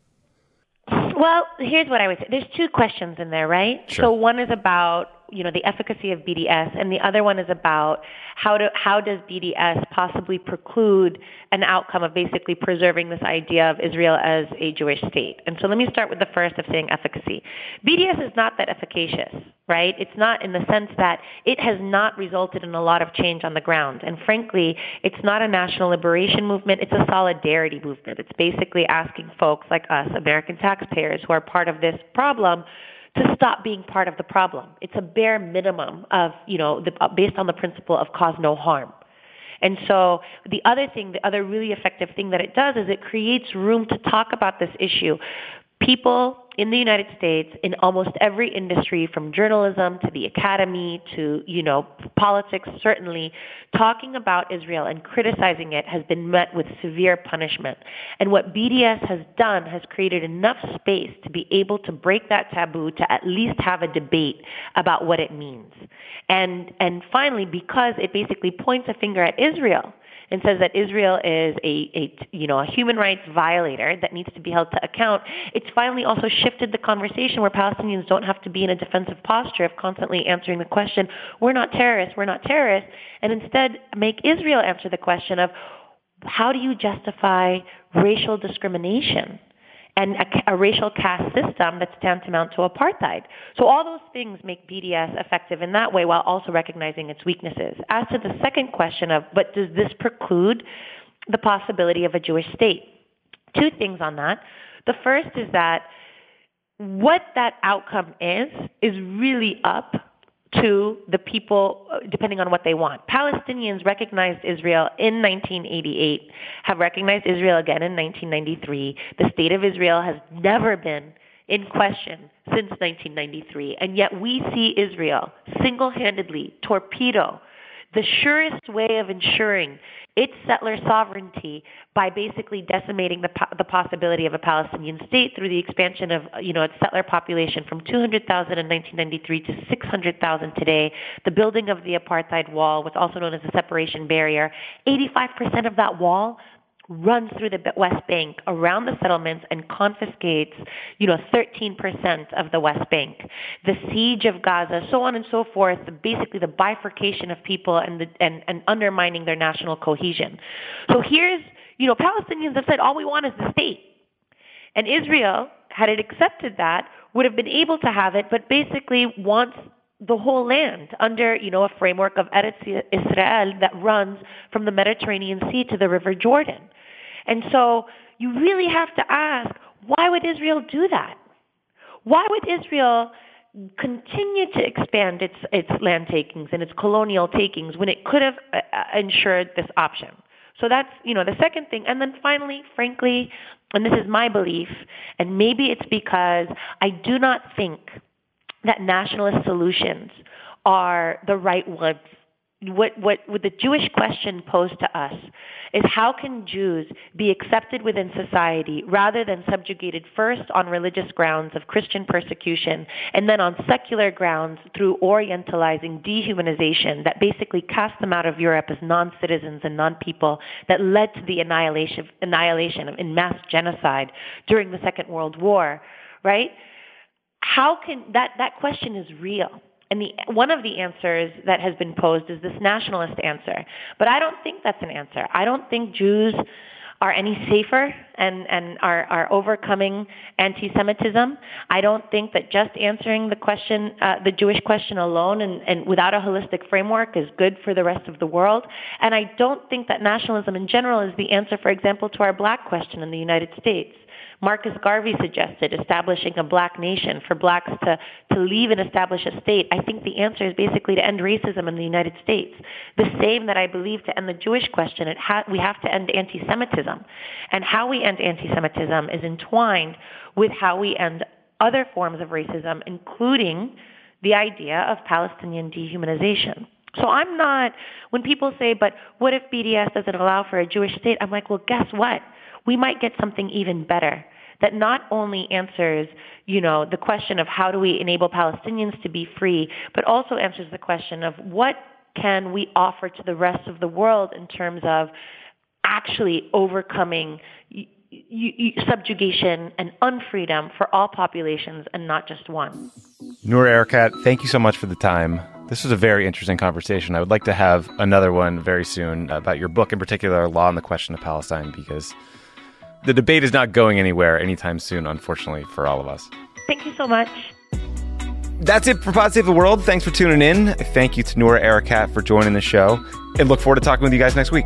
Well, here's what I would say. There's two questions in there, right? Sure. So one is about you know the efficacy of BDS, and the other one is about how how does BDS possibly preclude an outcome of basically preserving this idea of Israel as a Jewish state. And so let me start with the first of saying efficacy. BDS is not that efficacious, right? It's not in the sense that it has not resulted in a lot of change on the ground. And frankly, it's not a national liberation movement. It's a solidarity movement. It's basically asking folks like us, American taxpayers, who are part of this problem to stop being part of the problem. It's a bare minimum of, you know, the, uh, based on the principle of cause no harm. And so the other thing, the other really effective thing that it does is it creates room to talk about this issue. People in the United States in almost every industry from journalism to the academy to, you know, politics certainly, talking about Israel and criticizing it has been met with severe punishment. And what BDS has done has created enough space to be able to break that taboo to at least have a debate about what it means. And, and finally, because it basically points a finger at Israel, and says that Israel is a, a you know a human rights violator that needs to be held to account, it's finally also shifted the conversation where Palestinians don't have to be in a defensive posture of constantly answering the question, we're not terrorists, we're not terrorists, and instead make Israel answer the question of how do you justify racial discrimination? And a, a, racial caste system that's tantamount to apartheid. So all those things make BDS effective in that way while also recognizing its weaknesses. As to the second question of, but does this preclude the possibility of a Jewish state? Two things on that. The first is that what that outcome is, is really up to the people uh, depending on what they want. Palestinians recognized Israel in 1988, have recognized Israel again in 1993. The state of Israel has never been in question since 1993, and yet we see Israel single-handedly torpedo the surest way of ensuring its settler sovereignty by basically decimating the, the possibility of a Palestinian state through the expansion of you know its settler population from 200,000 in 1993 to 600,000 today, the building of the apartheid wall, what's also known as the separation barrier. 85% of that wall runs through the West Bank around the settlements and confiscates, you know, 13% of the West Bank. The siege of Gaza, so on and so forth, basically the bifurcation of people and, the, and, and undermining their national cohesion. So here's, you know, Palestinians have said all we want is the state. And Israel, had it accepted that, would have been able to have it, but basically wants the whole land under, you know, a framework of Eretz Israel that runs from the Mediterranean Sea to the River Jordan. And so you really have to ask, why would Israel do that? Why would Israel continue to expand its its land takings and its colonial takings when it could have uh, uh, ensured this option. So that's, you know, the second thing. And then finally, frankly, and this is my belief, and maybe it's because I do not think that nationalist solutions are the right ones what, what, what the Jewish question posed to us is how can Jews be accepted within society rather than subjugated first on religious grounds of Christian persecution and then on secular grounds through orientalizing dehumanization that basically cast them out of Europe as non-citizens and non-people that led to the annihilation, annihilation in mass genocide during the Second World War, right? How can that, that question is real and the, one of the answers that has been posed is this nationalist answer. But I don't think that's an answer. I don't think Jews are any safer and, and are, are overcoming anti-Semitism. I don't think that just answering the question, uh, the Jewish question alone and, and without a holistic framework is good for the rest of the world. And I don't think that nationalism in general is the answer, for example, to our black question in the United States. Marcus Garvey suggested establishing a black nation for blacks to, to leave and establish a state. I think the answer is basically to end racism in the United States. The same that I believe to end the Jewish question, it ha- we have to end anti-Semitism. And how we end anti-Semitism is entwined with how we end other forms of racism, including the idea of Palestinian dehumanization. So I'm not, when people say, but what if BDS doesn't allow for a Jewish state? I'm like, well, guess what? We might get something even better that not only answers, you know, the question of how do we enable Palestinians to be free, but also answers the question of what can we offer to the rest of the world in terms of actually overcoming subjugation and unfreedom for all populations and not just one. Noura Erakat, thank you so much for the time. This was a very interesting conversation. I would like to have another one very soon about your book in particular, Law and the Question of Palestine, because the debate is not going anywhere anytime soon, unfortunately, for all of us. Thank you so much. That's it for Pod Save the World. Thanks for tuning in. Thank you to Noura Erakat for joining the show, and look forward to talking with you guys next week.